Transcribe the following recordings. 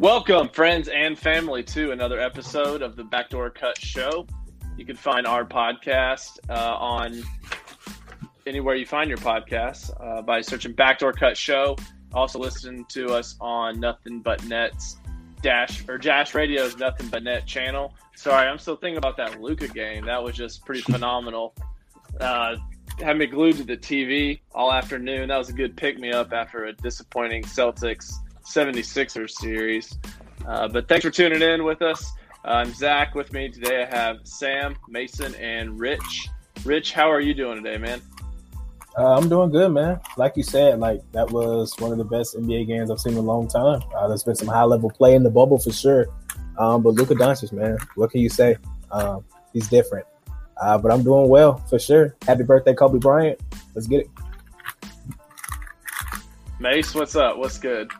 Welcome, friends and family, to another episode of the Backdoor Cut Show. You can find our podcast uh, on anywhere you find your podcasts uh, by searching Backdoor Cut Show. Also, listen to us on Nothing But Net's Dash or Dash Radio's Nothing But Net channel. Sorry, I'm still thinking about that Luka game. That was just pretty phenomenal. Uh, had me glued to the TV all afternoon. That was a good pick me up after a disappointing Celtics 76ers series. Uh, but thanks for tuning in with us. I'm Zach. With me today, I have Sam, Mason, and Rich. Rich, how are you doing today, man? Uh, I'm doing good, man. Like you said, like that was one of the best NBA games I've seen in a long time. Uh, there's been some high level play in the bubble for sure. Um, but Luka Doncic, man, what can you say? Um, he's different. Uh, but I'm doing well for sure. Happy birthday, Kobe Bryant. Let's get it. Mace, what's up? What's good?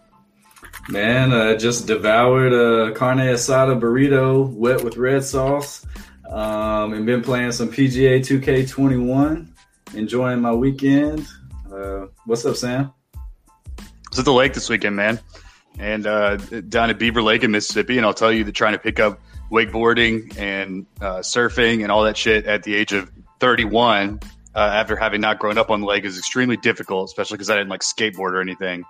Man, uh, just devoured a carne asada burrito wet with red sauce, um, and been playing some PGA 2K21. Enjoying my weekend. Uh, what's up, Sam? I was at the lake this weekend, man, and uh, down at Beaver Lake in Mississippi. And I'll tell you that trying to pick up wakeboarding and uh, surfing and all that shit at the age of 31, uh, after having not grown up on the lake, is extremely difficult, especially because I didn't like skateboard or anything.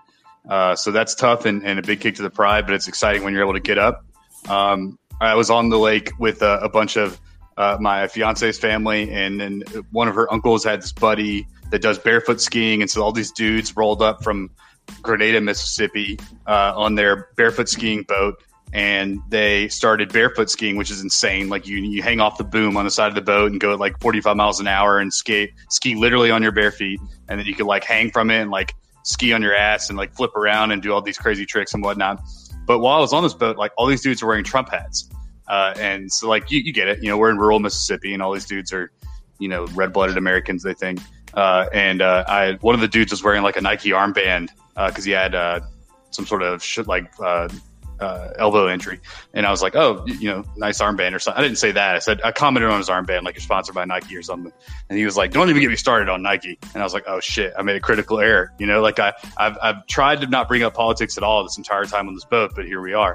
Uh, so that's tough and, and, a big kick to the pride, but it's exciting when you're able to get up. Um, I was on the lake with a, a bunch of uh, my fiance's family, and then one of her uncles had this buddy that does barefoot skiing, and so all these dudes rolled up from Grenada, Mississippi, uh, on their barefoot skiing boat, and they started barefoot skiing, which is insane. Like you, you hang off the boom on the side of the boat and go at like 45 miles an hour and skate, ski literally on your bare feet, and then you could like hang from it and like ski on your ass and like flip around and do all these crazy tricks and whatnot. But while I was on this boat, like all these dudes are wearing Trump hats. Uh, and so like you, you get it, you know, we're in rural Mississippi and all these dudes are, you know, red blooded Americans, they think. Uh, and uh, I, one of the dudes was wearing like a Nike armband because he had uh, some sort of shit like uh, elbow injury. And I was like, oh, you know, nice armband or something. I didn't say that. I said, I commented on his armband, like you're sponsored by Nike or something. And he was like, don't even get me started on Nike. And I was like, oh shit, I made a critical error. You know, like I, I've, I've tried to not bring up politics at all this entire time on this boat, but here we are.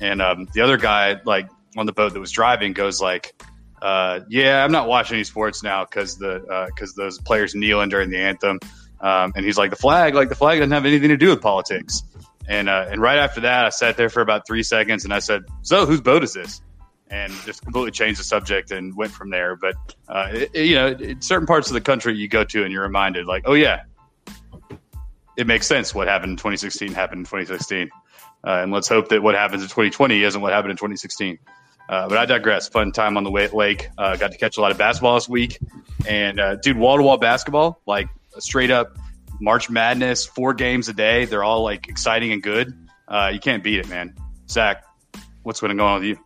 And um, the other guy, like on the boat that was driving, goes like, uh, yeah, I'm not watching any sports now because the because uh, those players kneeling during the anthem. Um, and he's like, the flag, like the flag doesn't have anything to do with politics. And uh, and right after that, I sat there for about three seconds, and I said, "So, whose boat is this?" And just completely changed the subject and went from there. But uh, it, it, you know, in certain parts of the country you go to, and you're reminded, like, "Oh yeah, it makes sense. What happened in 2016 happened in 2016." Uh, and let's hope that what happens in 2020 isn't what happened in 2016. Uh, but I digress. Fun time on the lake. Uh, got to catch a lot of basketball this week, and uh, dude, wall to wall basketball, like straight up March Madness, four games a day. They're all like exciting and good. Uh, you can't beat it, man. Zach, what's going on with you?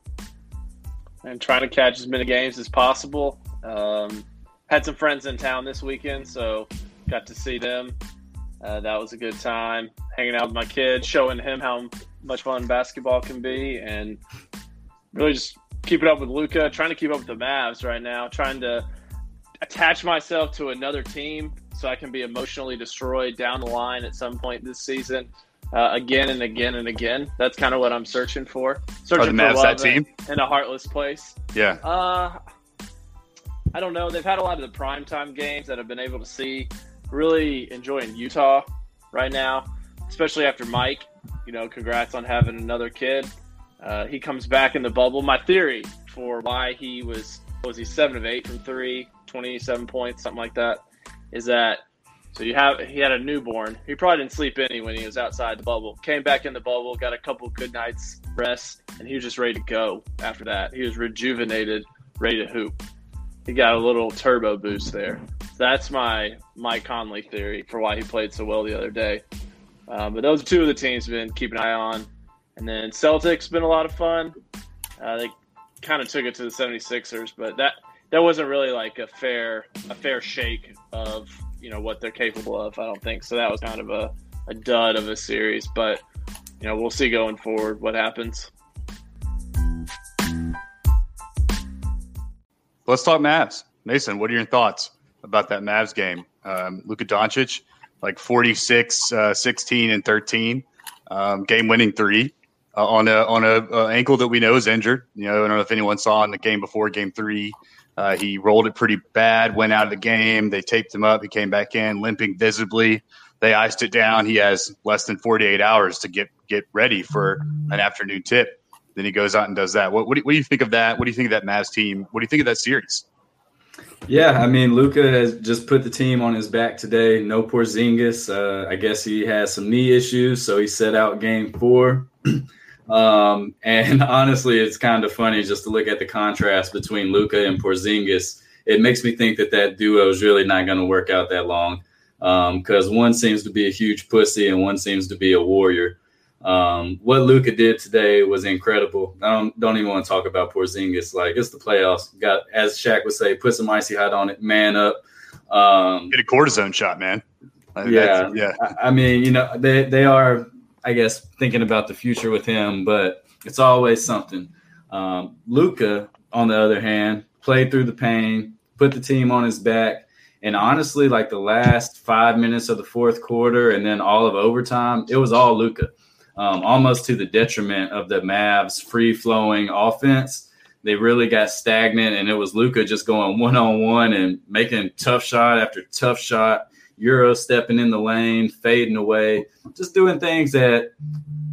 And trying to catch as many games as possible. Um, had some friends in town this weekend, so got to see them. Uh, that was a good time. Hanging out with my kid, showing him how much fun basketball can be, and really just keeping up with Luka. Trying to keep up with the Mavs right now. Trying to attach myself to another team so I can be emotionally destroyed down the line at some point this season. Uh, again and again and again. That's kind of what I'm searching for. Searching Mavs for love that team? in a heartless place. Yeah. Uh, I don't know. They've had a lot of the primetime games that I've been able to see. Really enjoying Utah right now, especially after Mike. You know, congrats on having another kid. Uh, he comes back in the bubble. My theory for why he was was he seven of eight from three, 27 points, something like that, is that so you have he had a newborn. He probably didn't sleep any when he was outside the bubble. Came back in the bubble, got a couple good nights rest, and he was just ready to go after that. He was rejuvenated, ready to hoop. He got a little turbo boost there. That's my Mike Conley theory for why he played so well the other day. Um, but those are two of the teams been keeping an eye on. And then Celtics been a lot of fun. Uh, they kind of took it to the 76ers, but that that wasn't really like a fair a fair shake of you know what they're capable of. I don't think so. That was kind of a, a dud of a series, but you know we'll see going forward what happens. Let's talk Mavs. Mason, what are your thoughts about that Mavs game? Um, Luka Doncic, like 46, uh, 16, and 13, um, game winning three uh, on a on a uh, ankle that we know is injured. You know, I don't know if anyone saw in the game before game three. Uh, he rolled it pretty bad, went out of the game. They taped him up. He came back in limping visibly. They iced it down. He has less than 48 hours to get get ready for an afternoon tip. Then he goes out and does that. What, what, do, what do you think of that? What do you think of that Mavs team? What do you think of that series? Yeah, I mean, Luka has just put the team on his back today. No Porzingis. Uh, I guess he has some knee issues, so he set out game four. um, and honestly, it's kind of funny just to look at the contrast between Luka and Porzingis. It makes me think that that duo is really not going to work out that long because um, one seems to be a huge pussy and one seems to be a warrior. Um, what Luka did today was incredible. I don't don't even want to talk about Porzingis. Like it's the playoffs. Got as Shaq would say, put some icy hot on it, man up. Um, Get a cortisone shot, man. yeah, yeah. I, I mean, you know, they they are, I guess, thinking about the future with him, but it's always something. Um, Luka, on the other hand, played through the pain, put the team on his back, and honestly, like the last five minutes of the fourth quarter and then all of overtime, it was all Luka, um, almost to the detriment of the Mavs' free flowing offense. They really got stagnant, and it was Luka just going one on one and making tough shot after tough shot. Euro stepping in the lane, fading away, just doing things that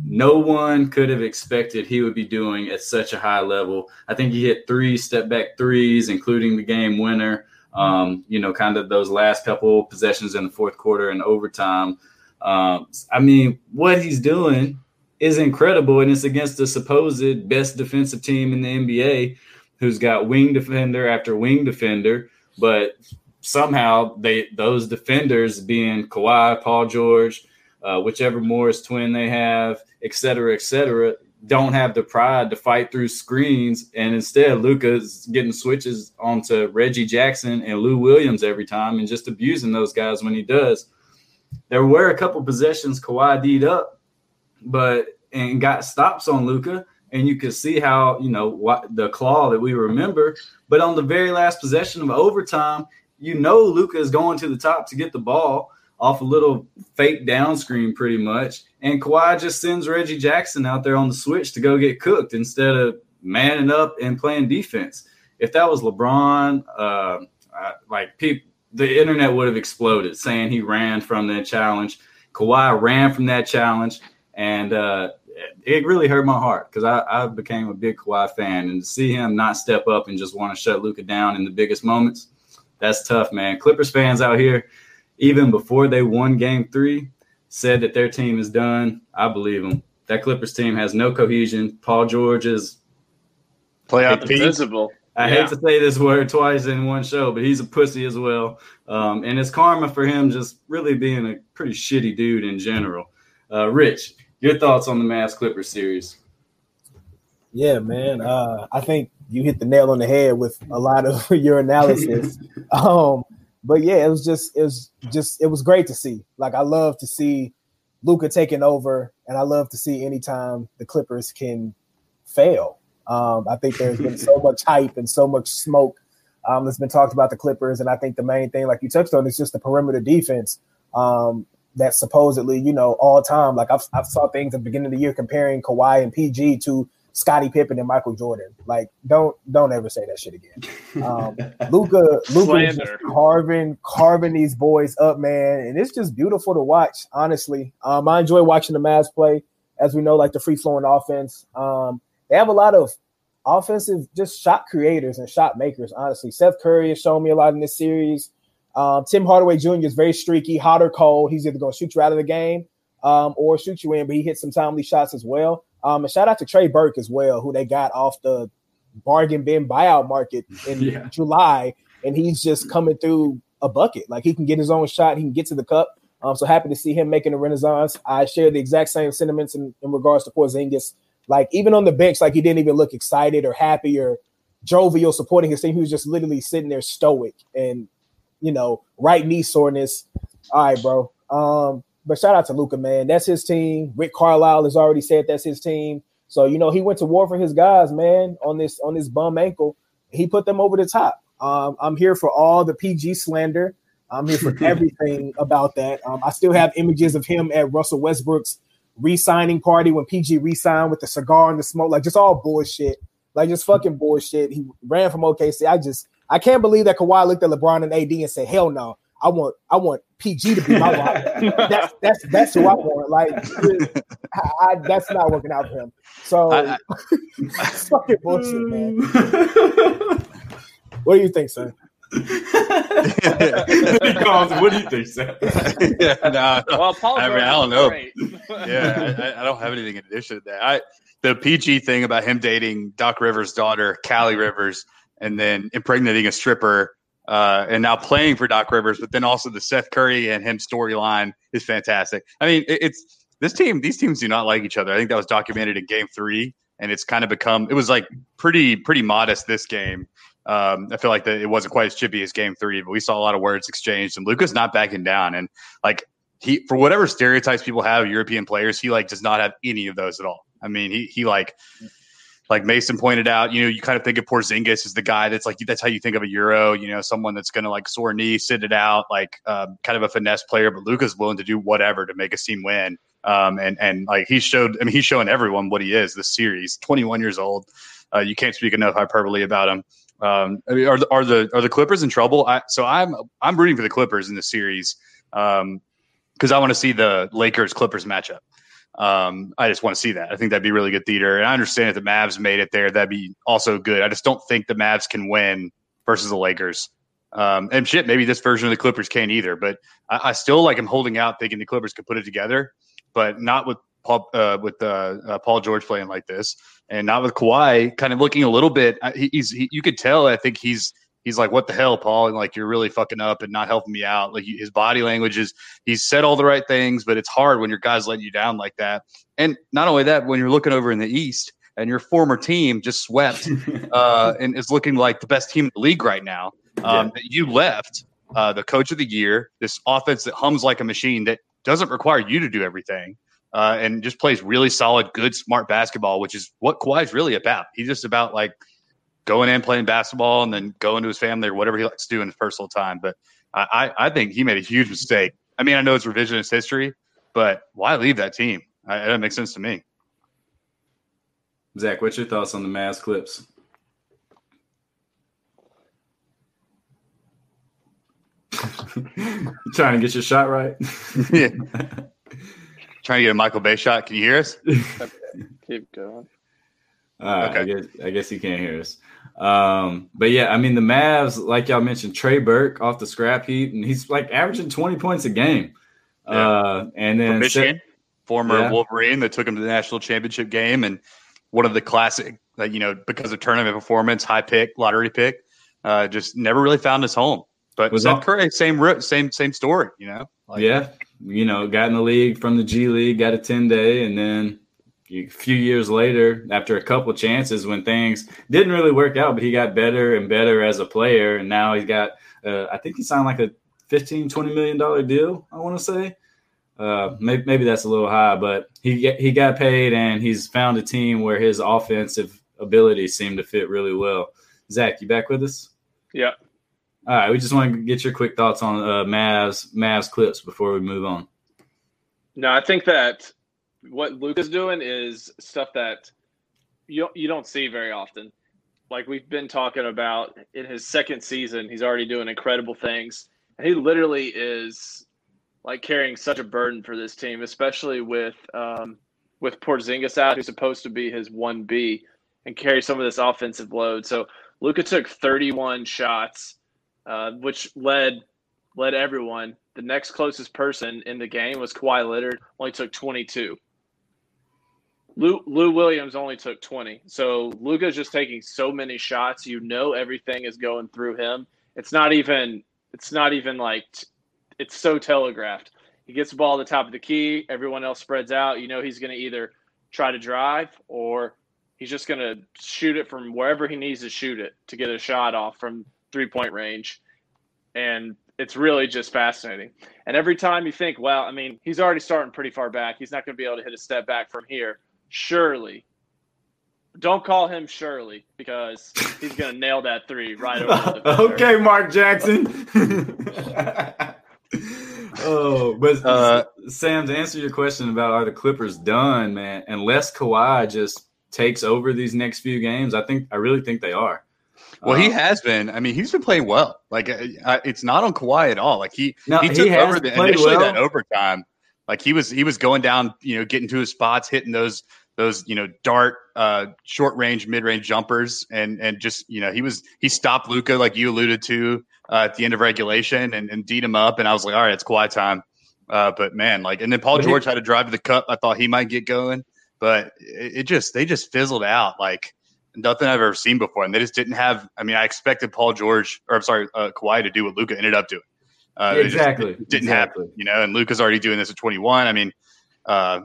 no one could have expected he would be doing at such a high level. I think he hit three step back threes, including the game winner. Um, you know, kind of those last couple possessions in the fourth quarter and overtime. Um, I mean, what he's doing is incredible, and it's against the supposed best defensive team in the NBA, who's got wing defender after wing defender, but somehow they those defenders being Kawhi, Paul George, uh, whichever Morris twin they have, et cetera, et cetera, don't have the pride to fight through screens, and instead Luka's getting switches onto Reggie Jackson and Lou Williams every time, and just abusing those guys when he does there were a couple possessions Kawhi D'd up, but and got stops on Luka. and you could see how you know what the claw that we remember. But on the very last possession of overtime, you know Luka is going to the top to get the ball off a little fake down screen, pretty much, and Kawhi just sends Reggie Jackson out there on the switch to go get cooked instead of manning up and playing defense. If that was LeBron, uh, like people the internet would have exploded saying he ran from that challenge. Kawhi ran from that challenge, and uh, it really hurt my heart because I, I, became a big Kawhi fan, and to see him not step up and just want to shut Luka down in the biggest moments, that's tough, man. Clippers fans out here, even before they won Game Three, said that their team is done. I believe them. That Clippers team has no cohesion. Paul George is playoff invisible. I yeah. hate to say this word twice in one show, but he's a pussy as well. Um, and it's karma for him just really being a pretty shitty dude in general. Uh, Rich, your thoughts on the Mavs Clippers series? Yeah, man. Uh, I think you hit the nail on the head with a lot of your analysis. um, but yeah, it was just it was just it was great to see. Like I love to see Luka taking over, and I love to see anytime the Clippers can fail um, I think there's been so much hype and so much smoke um, that's been talked about the Clippers, and I think the main thing, like you touched on, is just the perimeter defense. Um, that supposedly, you know, all time. Like I've I've saw things at the beginning of the year comparing Kawhi and PG to Scottie Pippen and Michael Jordan. Like, don't don't ever say that shit again. Um, Luka just carving carving these boys up, man, and it's just beautiful to watch. Honestly, um, I enjoy watching the Mavs play. As we know, like the free flowing offense, um, they have a lot of offensive just shot creators and shot makers. Honestly, Seth Curry has shown me a lot in this series. Um, Tim Hardaway Jr. is very streaky, hot or cold. He's either going to shoot you out of the game um, or shoot you in, but he hits some timely shots as well. Um, and shout out to Trey Burke as well, who they got off the bargain bin buyout market in yeah. July, and he's just coming through a bucket. Like he can get his own shot, he can get to the cup. I'm so happy to see him making a renaissance. I share the exact same sentiments in, in regards to Porzingis. Like even on the bench, like he didn't even look excited or happy or jovial supporting his team. He was just literally sitting there stoic and you know right knee soreness. All right, bro. Um, but shout out to Luka, man. That's his team. Rick Carlisle has already said that's his team. So you know he went to war for his guys, man. On this on this bum ankle, he put them over the top. Um, I'm here for all the PG slander. I'm here for everything about that. Um, I still have images of him at Russell Westbrook's re-signing party when PG re-signed with the cigar and the smoke, like just all bullshit, like just fucking bullshit. He ran from OKC. I just I can't believe that Kawhi looked at LeBron and AD and said, "Hell no, I want I want PG to be my wife. that's that's that's who I want. Like I, I, that's not working out for him. So I, I, fucking bullshit, man. what do you think, sir? what do you think, Sam? yeah, no, well, Paul I mean, I don't know. yeah, I, I, don't have anything in addition to that. I the PG thing about him dating Doc Rivers' daughter, Callie Rivers, and then impregnating a stripper uh, and now playing for Doc Rivers, but then also the Seth Curry and him storyline is fantastic. I mean, it, it's this team; these teams do not like each other. I think that was documented in Game Three, and it's kind of become it was like pretty pretty modest this game. Um, I feel like that it wasn't quite as chippy as Game Three, but we saw a lot of words exchanged, and Luka's not backing down. And like he, for whatever stereotypes people have of European players, he like does not have any of those at all. I mean, he he like like Mason pointed out, you know, you kind of think of Porzingis as the guy that's like that's how you think of a Euro, you know, someone that's going to like sore knee, sit it out, like um, kind of a finesse player. But Luka's willing to do whatever to make a team win. Um, and and like he showed, I mean, he's showing everyone what he is this series. Twenty one years old, uh, you can't speak enough hyperbole about him. Um, I mean, are the are the are the Clippers in trouble? I, so I'm I'm rooting for the Clippers in the series because um, I want to see the Lakers Clippers matchup. Um, I just want to see that. I think that'd be really good theater. And I understand if the Mavs made it there, that'd be also good. I just don't think the Mavs can win versus the Lakers. Um, and shit, maybe this version of the Clippers can't either. But I, I still like I'm holding out, thinking the Clippers could put it together, but not with Paul uh, with uh, uh, Paul George playing like this, and not with Kawhi kind of looking a little bit. He's he, you could tell. I think he's he's like, "What the hell, Paul?" And like, you're really fucking up and not helping me out. Like his body language is he's said all the right things, but it's hard when your guys letting you down like that. And not only that, when you're looking over in the East and your former team just swept uh, and is looking like the best team in the league right now, um, yeah. you left uh, the coach of the year, this offense that hums like a machine that doesn't require you to do everything. Uh, and just plays really solid, good, smart basketball, which is what Kawhi's really about. He's just about like going in playing basketball and then going to his family or whatever he likes to do in his personal time. But I, I think he made a huge mistake. I mean, I know it's revisionist history, but why leave that team? I, that makes sense to me. Zach, what's your thoughts on the Mavs clips? trying to get your shot right? yeah. trying to get a Michael Bay shot. Can you hear us? Keep going. Uh, okay. I guess I guess you can't hear us. Um, but yeah, I mean the Mavs, like y'all mentioned, Trey Burke off the scrap heap, and he's like averaging twenty points a game. Yeah. Uh, and then Michigan, former yeah. Wolverine that took him to the national championship game, and one of the classic, uh, you know, because of tournament performance, high pick, lottery pick, uh, just never really found his home. But was Seth Curry, same same same story, you know. Like, yeah, you know, got in the league from the G League, got a ten day, and then a few years later, after a couple chances when things didn't really work out, but he got better and better as a player. And now he's got, uh, I think he signed like a 15, 20 million dollar deal, I want to say. Uh, maybe, maybe that's a little high, but he he got paid and he's found a team where his offensive abilities seem to fit really well. Zach, you back with us? Yeah. All right, we just want to get your quick thoughts on uh, Mavs Mavs clips before we move on. No, I think that what Luka's doing is stuff that you you don't see very often. Like we've been talking about in his second season, he's already doing incredible things. And he literally is like carrying such a burden for this team, especially with um, with Porzingis out, who's supposed to be his one B, and carry some of this offensive load. So Luka took 31 shots, uh, which led led everyone. The next closest person in the game was Kawhi Leonard, only took 22. Lou, Lou Williams only took 20. So Luka's just taking so many shots. You know everything is going through him. It's not even it's not even like it's so telegraphed. He gets the ball at the top of the key, everyone else spreads out. You know he's going to either try to drive or he's just going to shoot it from wherever he needs to shoot it to get a shot off from three-point range. And it's really just fascinating. And every time you think, well, I mean, he's already starting pretty far back. He's not going to be able to hit a step back from here Surely. Don't call him Shirley because he's gonna nail that three right over the Okay, Mark Jackson. oh, but uh, Sam, to answer your question about are the Clippers done, man? Unless Kawhi just takes over these next few games, I think I really think they are. Well, um, he has been. I mean, he's been playing well. Like uh, it's not on Kawhi at all. Like he he took he over the, initially well. that overtime. Like he was he was going down, you know, getting to his spots, hitting those those you know dart uh, short range mid range jumpers and and just you know he was he stopped Luka like you alluded to uh, at the end of regulation and and deed him up. And I was like all right it's quiet time. Uh, but man like and then Paul George had to drive to the cup. I thought he might get going but it, it just they just fizzled out like nothing I've ever seen before. And they just didn't have I mean I expected Paul George or I'm sorry uh, Kawhi to do what Luka ended up doing. Uh, exactly just, didn't exactly. happen you know and Luka's already doing this at 21 I mean uh,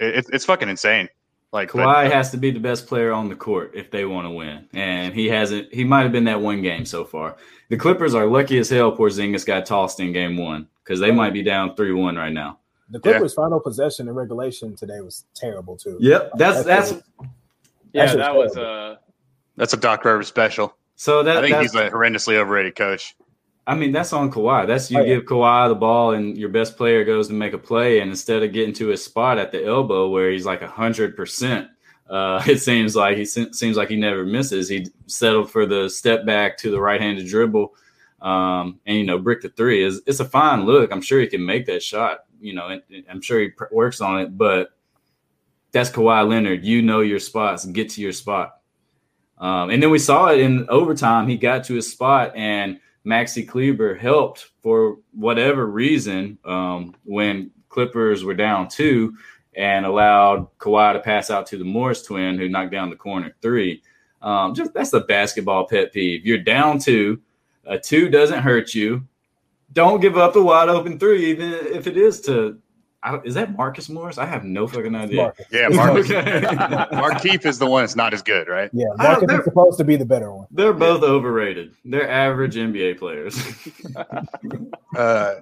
it, it's fucking insane. Like Kawhi but, uh, has to be the best player on the court if they want to win, and he hasn't. He might have been that one game so far. The Clippers are lucky as hell. Porzingis got tossed in game one because they might be down three one right now. The Clippers' yeah. final possession in regulation today was terrible too. Yep, that's that's. that's yeah, that was a. Uh, that's a Doc Rivers special. So that I think he's a horrendously overrated coach. I mean, that's on Kawhi. That's you oh, yeah. give Kawhi the ball, and your best player goes to make a play, and instead of getting to his spot at the elbow where he's like hundred uh, percent, it seems like he seems like he never misses. He settled for the step back to the right-handed dribble, um, and you know, brick the three is it's a fine look. I'm sure he can make that shot. You know, and, and I'm sure he pr- works on it, but that's Kawhi Leonard. You know your spots. Get to your spot. Um, and then we saw it in overtime. He got to his spot and Maxi Kleber helped for whatever reason um, when Clippers were down two and allowed Kawhi to pass out to the Morris twin who knocked down the corner three. Um, just that's the basketball pet peeve. You're down two, a two doesn't hurt you. Don't give up the wide open three, even if it is to is that Marcus Morris? I have no fucking idea. Marcus. Yeah, Marcus. Markieff is the one that's not as good, right? Yeah, Marcus is supposed to be the better one. They're both yeah. overrated. They're average NBA players. uh,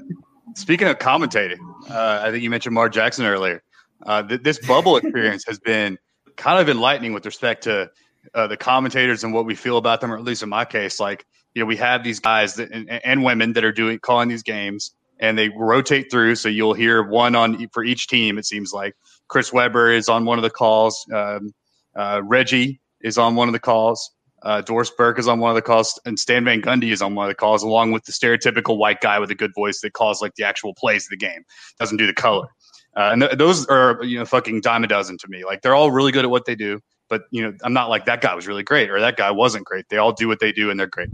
speaking of commentating, uh, I think you mentioned Mark Jackson earlier. Uh, th- this bubble experience has been kind of enlightening with respect to uh, the commentators and what we feel about them, or at least in my case, like you know, we have these guys that, and, and women that are doing calling these games and they rotate through. So you'll hear one on for each team. It seems like Chris Webber is on one of the calls. Um, uh, Reggie is on one of the calls. Uh, Doris Burke is on one of the calls, and Stan Van Gundy is on one of the calls, along with the stereotypical white guy with a good voice that calls like the actual plays of the game, doesn't do the color. Uh, and th- those are you know fucking dime a dozen to me. Like they're all really good at what they do, but you know I'm not like that guy was really great or that guy wasn't great. They all do what they do and they're great.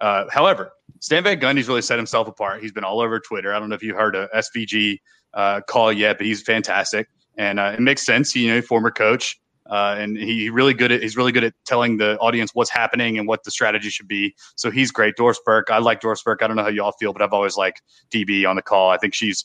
Uh, however, Stan Van Gundy's really set himself apart. He's been all over Twitter. I don't know if you heard a SVG uh, call yet, but he's fantastic, and uh, it makes sense. You know, former coach, uh, and he really good at he's really good at telling the audience what's happening and what the strategy should be. So he's great. Doris Burke, I like Doris Burke. I don't know how y'all feel, but I've always liked DB on the call. I think she's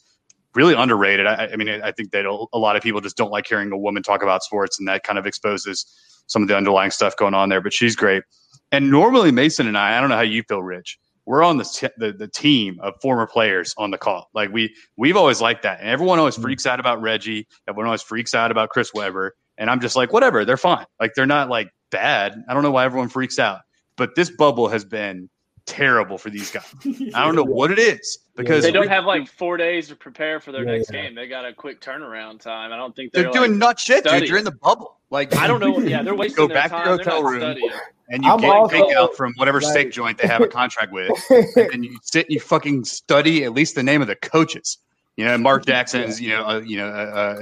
really underrated. I, I mean, I think that a lot of people just don't like hearing a woman talk about sports, and that kind of exposes some of the underlying stuff going on there. But she's great. And normally Mason and I, I don't know how you feel, Rich. We're on the, t- the, the team of former players on the call. Like we we've always liked that, and everyone always mm-hmm. freaks out about Reggie. Everyone always freaks out about Chris Webber, and I'm just like, whatever, they're fine. Like they're not like bad. I don't know why everyone freaks out, but this bubble has been terrible for these guys. I don't know what it is because They don't we- have like four days to prepare for their Yeah, next yeah. game. They got a quick turnaround time. I don't think they're, they're, doing like, nut shit, dude. You're in the bubble. Like I don't know. Yeah, they're wasting go their back to time. your hotel room studying. and you I'm get also, pick out from whatever like- steak joint they have a contract with, and you sit and you fucking study at least the name of the coaches. You know, Mark Jackson is you know uh, you know uh,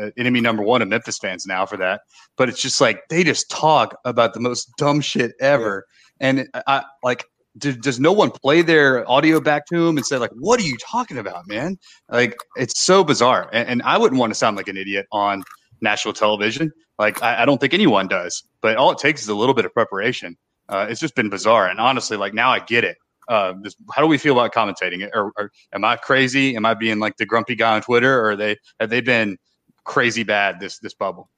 uh, enemy number one of Memphis fans now for that. But it's just like they just talk about the most dumb shit ever, and I, I like. Do, does no one play their audio back to him and say like, "What are you talking about, man?" Like it's so bizarre, and, and I wouldn't want to sound like an idiot on national television. Like I, I don't think anyone does, but all it takes is a little bit of preparation. Uh, it's just been bizarre, and honestly, like now I get it. Uh, this, how do we feel about commentating? Or, or am I crazy? Am I being like the grumpy guy on Twitter, or are they have they been crazy bad this this bubble?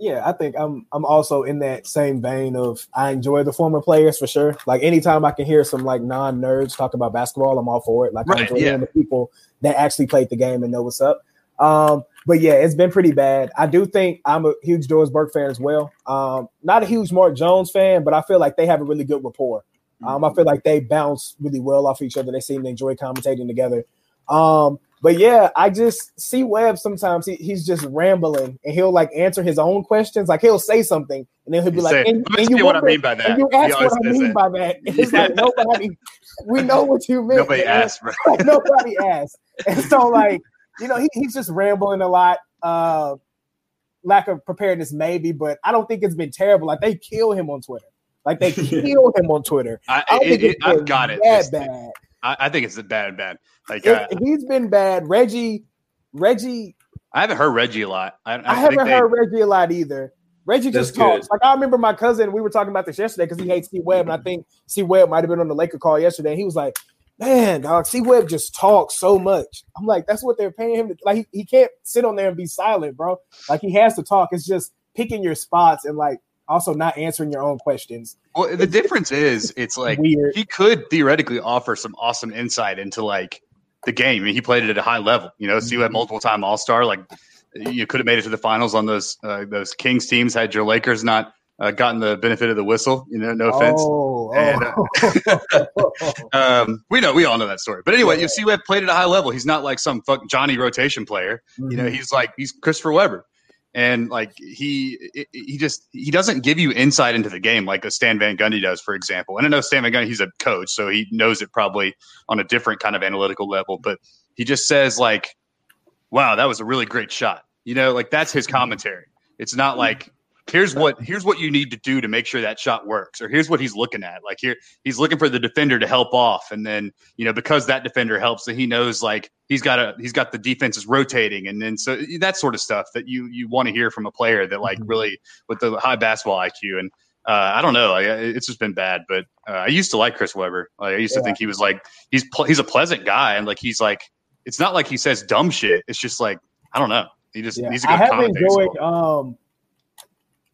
Yeah, I think I'm I'm also in that same vein of I enjoy the former players for sure. Like anytime I can hear some like non nerds talk about basketball, I'm all for it. Like I Right, enjoy yeah. the people that actually played the game and know what's up. Um, but yeah, it's been pretty bad. I do think I'm a huge Doris Burke fan as well. Um, not a huge Mark Jones fan, but I feel like they have a really good rapport. Um, I feel like they bounce really well off each other. They seem to enjoy commentating together. Um, but yeah, I just see Webb sometimes he, he's just rambling and he'll like answer his own questions. Like he'll say something and then he'll be like, and, and you what I mean by that." And you ask what I mean by that. And It's like nobody, we know what you mean. Nobody asked, bro. Like, nobody asked. And so like, you know, he, he's just rambling a lot. Uh lack of preparedness, maybe, but I don't think it's been terrible. Like they kill him on Twitter. Like they kill him on Twitter. I, I it, think it, it's I've been got it. That It's- bad. I, I think it's bad, bad. Like It- uh, he's been bad. Reggie, Reggie, I haven't heard Reggie a lot. I, I, I, haven't they- heard Reggie a lot either. Reggie just That's talks. good. Like I remember my cousin, we were talking about this yesterday because he hates C Webb, and I think C Webb might have been on the Laker call yesterday. And he was like, "Man, dog, C Webb just talks so much." I'm like, "That's what they're paying him to like. He, he can't sit on there and be silent, bro. Like he has to talk. It's just picking your spots and like also not answering your own questions. Well, the difference is, it's like Weird. he could theoretically offer some awesome insight into like the game. I mean, he played it at a high level. You know, so you had multiple time All Star. Like you could have made it to the finals on those uh, those Kings teams had your Lakers not uh, gotten the benefit of the whistle. You know, no offense. Oh, And, oh. Um, we know we all know that story. But anyway, you see, we have played at a high level. He's not like some fuck Johnny rotation player. You know, he's like he's Christopher Webber, and like he he just he doesn't give you insight into the game like a Stan Van Gundy does, for example. And I know Stan Van Gundy, he's a coach, so he knows it probably on a different kind of analytical level. But he just says like, "Wow, that was a really great shot." You know, like that's his commentary. It's not like here's what here's what you need to do to make sure that shot works or here's what he's looking at like here he's looking for the defender to help off and then you know because that defender helps that he knows like he's got a he's got the defenses rotating and then so that sort of stuff that you you want to hear from a player that like really with the high basketball IQ and uh, I don't know. Like, it's just been bad, but uh, I used to like Chris Webber. Like, I used to think he was like he's pl- he's a pleasant guy, and like he's like it's not like he says dumb shit. It's just like I don't know. He just Yeah, he's a good I have enjoyed. Um,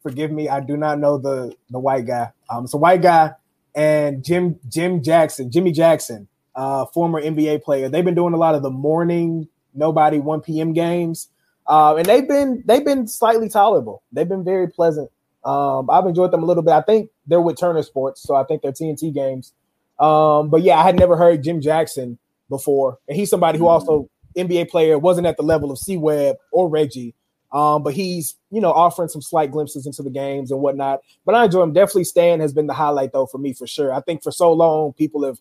forgive me, I do not know the the white guy. Um, it's a white guy and Jim Jim Jackson, Jimmy Jackson, uh, former NBA player. They've been doing a lot of the morning nobody one p.m. games, uh, and they've been they've been slightly tolerable. They've been very pleasant. Um, I've enjoyed them a little bit. I think they're with Turner Sports, so I think they're TNT games. Um, but yeah, I had never heard Jim Jackson before, and he's somebody who also NBA player wasn't at the level of C Webb or Reggie. Um, but he's you know offering some slight glimpses into the games and whatnot. But I enjoy him. Definitely, Stan has been the highlight though for me for sure. I think for so long people have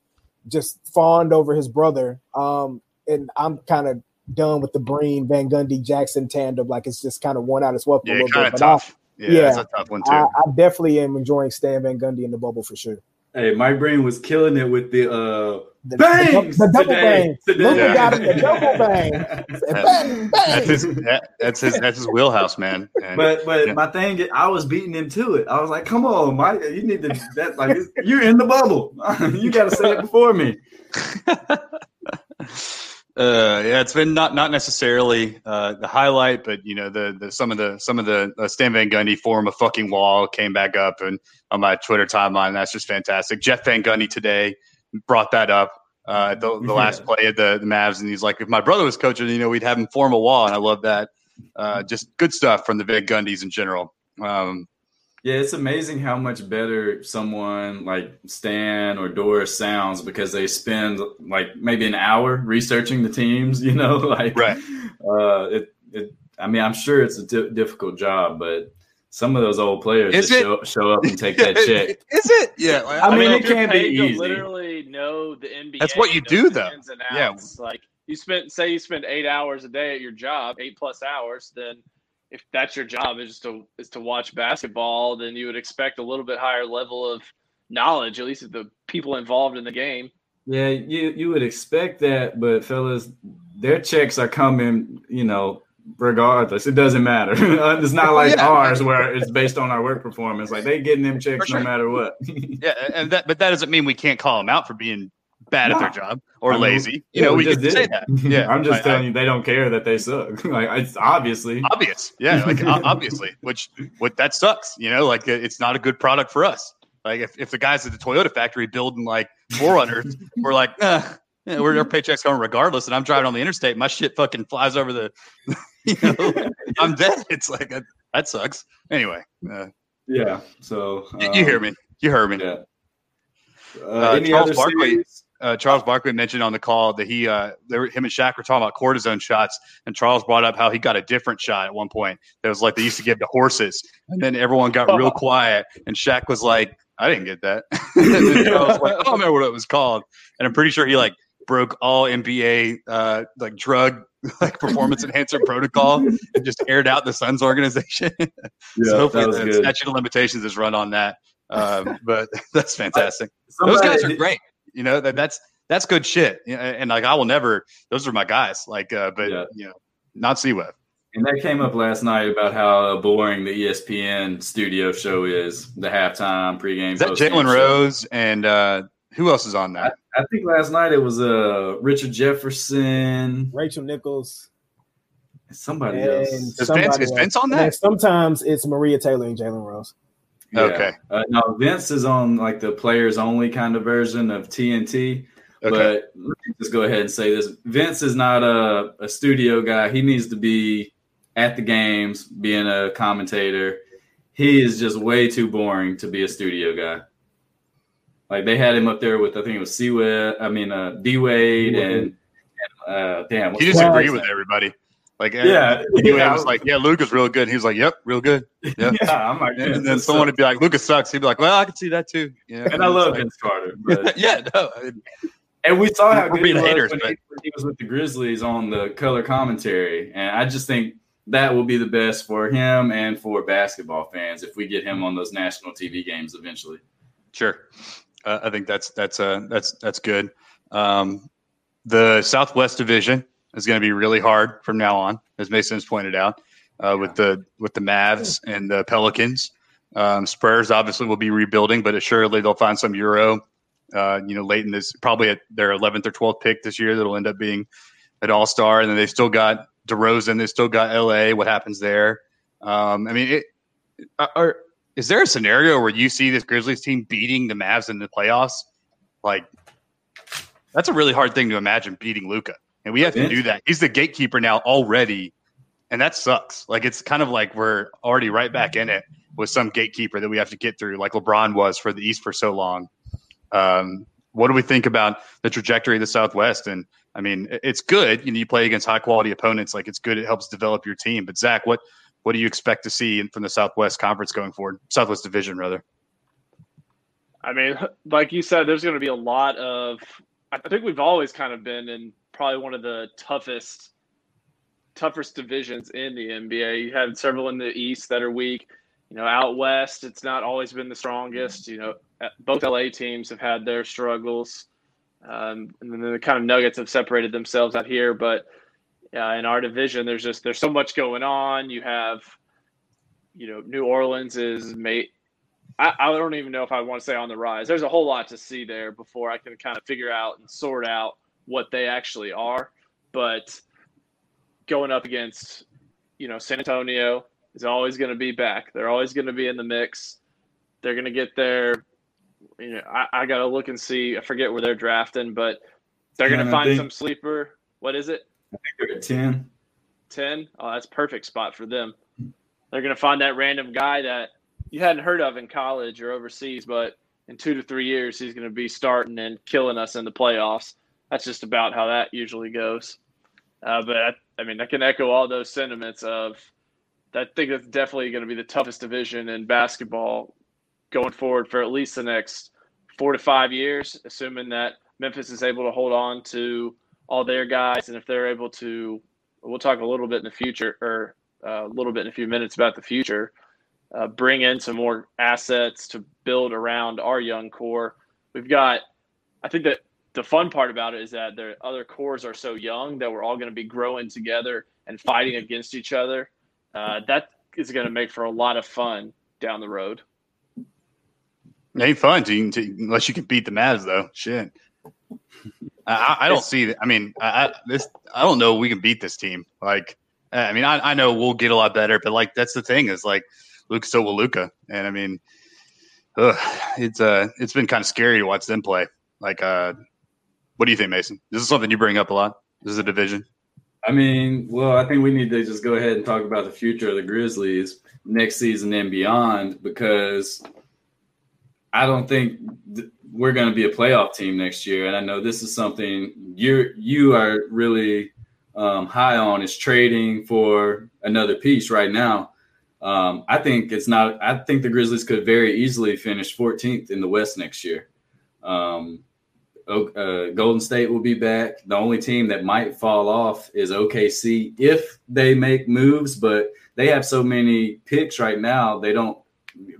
just fawned over his brother, um, and I'm kind of done with the Breen Van Gundy Jackson tandem. Like it's just kind of worn out as well. Yeah, kind of But I- tough. Yeah, yeah, that's a tough one too. I, I definitely am enjoying Stan Van Gundy in the bubble for sure. Hey, Mike Breen was killing it with the uh The, bangs the, double today. bang. Today. Luka Yeah. got him the double bang. bang, bang. that's his that, that's his that's his wheelhouse, man. And But but Yeah. my thing, is, I was beating him to it. I was like, "Come on, Mike, you need to that like you're in the bubble. you got to say it before me." Uh, yeah, it's been not not necessarily uh, the highlight, but you know the, the some of the some of the uh, Stan Van Gundy form a fucking wall came back up and on my Twitter timeline. That's just fantastic. Jeff Van Gundy today brought that up uh, the the last Yeah. play of the, the Mavs, and he's like, if my brother was coaching, you know, we'd have him form a wall, and I love that. Uh, just good stuff from the Van Gundys in general. Um, Yeah, it's amazing how much better someone like Stan or Doris sounds because they spend like maybe an hour researching the teams. You know, like Right. Uh, it, it. I mean, I'm sure it's a di- difficult job, but some of those old players Is just show, show up and take that check. Is it? Yeah. like, I I mean, mean, it can't be paid easy. literally know the NBA. That's what you do, though. Yeah. Like you spent, say, you spend eight hours a day at your job, eight plus hours. Then, if that's your job is to is to watch basketball, then you would expect a little bit higher level of knowledge, at least of the people involved in the game. Yeah, you you would expect that, but fellas, their checks are coming. You know, regardless, it doesn't matter. it's not like Yeah. ours where it's based on our work performance. Like they getting them checks sure. no matter what. Yeah, and that, but that doesn't mean we can't call them out for being bad at their job or I mean, lazy. You yeah, know, we we, just can say that. Yeah, I'm just I- telling I- you, they don't care that they suck. like it's obviously. obvious. Yeah, like obviously, which what that sucks. You know, like it's not a good product for us. Like if, if the guys at the Toyota factory building like 4Runners were like, nah, yeah, we're our paychecks going regardless, and I'm driving on the interstate, my shit fucking flies over the, you know, I'm dead. It's like that, that sucks. Anyway, uh, Yeah. So you, you hear um, me? You heard me. Yeah. Uh, Uh, Charles Barkley- uh, Charles Barkley mentioned on the call that he, uh, were, him and Shaq were talking about cortisone shots, and Charles brought up how he got a different shot at one point that was like they used to give to horses, and then everyone got real quiet, and Shaq was like, "I didn't get that." Charles was like, "I don't remember what it was called," and I'm pretty sure he like broke all NBA uh, like drug like performance enhancer protocol and just aired out the Suns organization. Yeah, so hopefully the good. statute of limitations is run on that. Um, but that's fantastic. Those guys are great. You know that that's that's good shit. And like I will never. Those are my guys. Like, uh, but Yeah. you know, not C Webb. And that came up last night about how boring the ESPN studio show is. The halftime, pregame. Is that Jalen. Rose and uh, who else is on that? I think last night it was uh Richard Jefferson, Rachel Nichols. somebody and else. Is Vince, somebody is. Vince on And that? sometimes it's Maria Taylor and Jalen Rose. Yeah. Okay. Uh, no, Vince is on like the players only kind of version of TNT. Okay. But let me just go ahead and say this: Vince is not a, a studio guy. He needs to be at the games, being a commentator. He is just way too boring to be a studio guy. Like they had him up there with I think it was C Wade, I mean uh, D Wade and, and uh, damn, He his disagreed with everybody. Like, Yeah, he yeah. was like, "Yeah, Luka's real good." He was like, "Yep, real good." Yeah. Yeah, I'm like, And then someone sucks. would be like, "Luka sucks." He'd be like, "Well, I can see that too." Yeah. and I love It's Vince Carter, but yeah, no, I- And we saw how good he was haters, when, but- he, when he was with the Grizzlies on the color commentary. And I just think that will be the best for him and for basketball fans if we get him on those national TV games eventually. Sure, uh, I think that's that's uh, that's that's good. Um, the Southwest Division is going to be really hard from now on, as Mason's pointed out, uh, with the with the Mavs and the Pelicans. Um, Spurs obviously will be rebuilding, but assuredly they'll find some Euro. Uh, you know, late in this, probably at their 11th or 12th pick this year, that'll end up being an All Star, and then they still got DeRozan. They still got LA. What happens there? Um, I mean, it, are, is there a scenario where you see this Grizzlies team beating the Mavs in the playoffs? Like, that's a really hard thing to imagine beating Luka, and we have to do that. He's the gatekeeper now already, and that sucks. Like, it's kind of like we're already right back in it with some gatekeeper that we have to get through, like LeBron was for the East for so long. Um, what do we think about the trajectory of the Southwest? And I mean, it's good. You know, you play against high quality opponents. Like it's good. It helps develop your team. But Zach, what what do you expect to see from the Southwest Conference going forward? Southwest Division, rather. I mean, like you said, there's going to be a lot of. I think we've always kind of been in probably one of the toughest, toughest divisions in the NBA. You had several in the East that are weak. You know, out west, it's not always been the strongest. You know, uh, both LA teams have had their struggles, um, and then the kind of Nuggets have separated themselves out here. But yeah, in our division, there's just there's so much going on. You have, you know, New Orleans is made I, I don't even know if I want to say on the rise. There's a whole lot to see there before I can kind of figure out and sort out what they actually are. But going up against, you know, San Antonio is always going to be back. They're always going to be in the mix. They're going to get there. You know, I, I got to look and see. I forget where they're drafting, but they're going to find some sleeper. What is it? They're at 10. 10 oh that's perfect spot for them they're going to find that random guy that you hadn't heard of in college or overseas, but in two to three years he's going to be starting and killing us in the playoffs. That's just about how that usually goes. Uh, but I, I mean, I can echo all those sentiments of. I think that's definitely going to be the toughest division in basketball going forward for at least the next four to five years, assuming that Memphis is able to hold on to all their guys, and if they're able to, we'll talk a little bit in the future, or uh, a little bit in a few minutes about the future. Uh, bring in some more assets to build around our young core. We've got, I think that the fun part about it is that the other cores are so young that we're all going to be growing together and fighting against each other. Uh, that is going to make for a lot of fun down the road. Ain't fun to, to, unless you can beat the Mavs, though. Shit. I, I, don't see. I mean, I, this. I don't know. We can beat this team. Like, I mean, I, I know we'll get a lot better, but like that's the thing is like Luka so will Luka, and I mean, ugh, it's uh, it's been kind of scary to watch them play. Like, uh, what do you think, Mason? This is something you bring up a lot. This is a division. I mean, well, I think we need to just go ahead and talk about the future of the Grizzlies next season and beyond because I don't think th- we're going to be a playoff team next year. And I know this is something you you are really um, high on is trading for another piece right now. Um, I think it's not. I think the Grizzlies could very easily finish 14th in the West next year. Um, uh, Golden State will be back. The only team that might fall off is OKC if they make moves, but they have so many picks right now. They don't.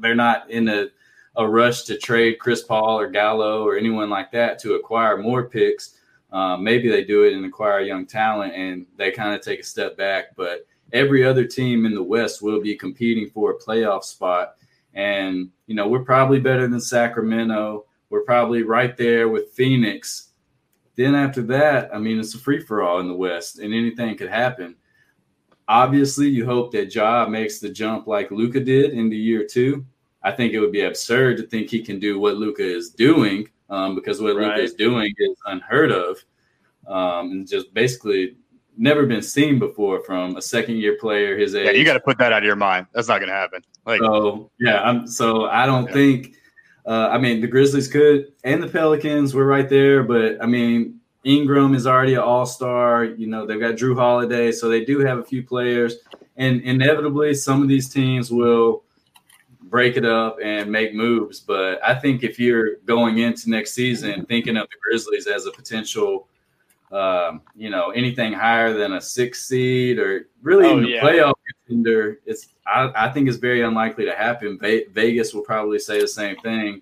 They're not in a a rush to trade Chris Paul or Gallo or anyone like that to acquire more picks. Um, maybe they do it and acquire young talent and they kind of take a step back. But every other team in the West will be competing for a playoff spot. And, you know, we're probably better than Sacramento. We're probably right there with Phoenix. Then after that, I mean, it's a free for all in the West and anything could happen. Obviously, you hope that Ja makes the jump like Luka did in the year two. I think it would be absurd to think he can do what Luka is doing um, because what right. Luka is doing is unheard of um, and just basically never been seen before from a second year player his age. Yeah, you got to put that out of your mind. That's not going to happen. Like, so yeah, I'm so I don't yeah. think. Uh, I mean, the Grizzlies could and the Pelicans were right there, but I mean, Ingram is already an all star. You know, they've got Jrue Holiday, so they do have a few players, and inevitably, some of these teams will break it up and make moves. But I think if you're going into next season thinking of the Grizzlies as a potential, um, you know, anything higher than a six seed or really oh, yeah. playoff contender, it's I, I, think it's very unlikely to happen. Ve- Vegas will probably say the same thing.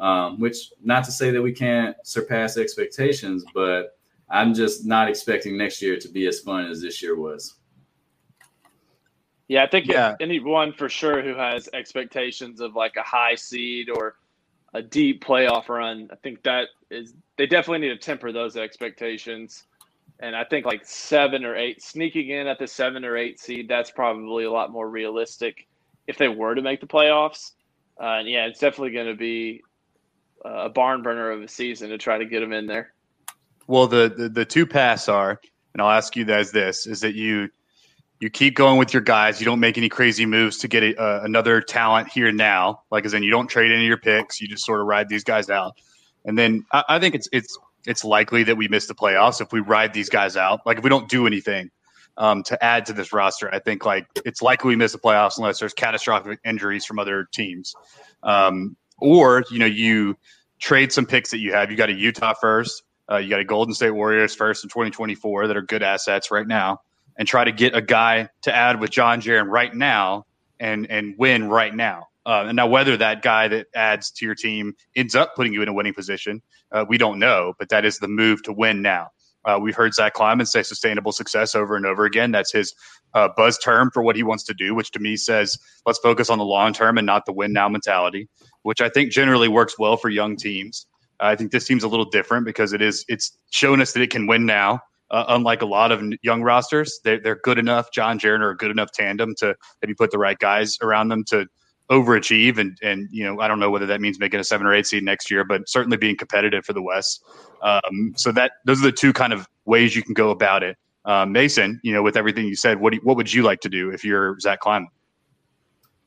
Um, which not to say that we can't surpass expectations, but I'm just not expecting next year to be as fun as this year was. Yeah, I think yeah. anyone for sure who has expectations of like a high seed or a deep playoff run, I think that is they definitely need to temper those expectations. And I think like seven or eight, sneaking in at the seven or eight seed, that's probably a lot more realistic if they were to make the playoffs. Uh, and yeah, it's definitely going to be a barn burner of a season to try to get them in there. Well, the, the the two paths are, and I'll ask you guys this: is that you you keep going with your guys. You don't make any crazy moves to get a, uh, another talent here now. Like as in, you don't trade any of your picks. You just sort of ride these guys out. And then I, I think it's it's it's likely that we miss the playoffs if we ride these guys out. Like if we don't do anything um, to add to this roster, I think like it's likely we miss the playoffs unless there's catastrophic injuries from other teams, um, or you know you trade some picks that you have. You got a Utah first. Uh, you got a Golden State Warriors first in 2024 that are good assets right now and try to get a guy to add with John Jaren right now and and win right now. Uh, and now whether that guy that adds to your team ends up putting you in a winning position, uh, we don't know. But that is the move to win now. Uh, we've heard Zach Kleiman say sustainable success over and over again. That's his uh, buzz term for what he wants to do, which to me says let's focus on the long term and not the win now mentality, which I think generally works well for young teams. I think this team's a little different because it is it's shown us that it can win now uh, unlike a lot of young rosters, they're, they're good enough. John Jaren are a good enough tandem to maybe put the right guys around them to overachieve. And, and, you know, I don't know whether that means making a seven or eight seed next year, but certainly being competitive for the West. Um, so that those are the two kind of ways you can go about it. Um, Mason, you know, with everything you said, what, do you, what would you like to do if you're Zach Kleiman?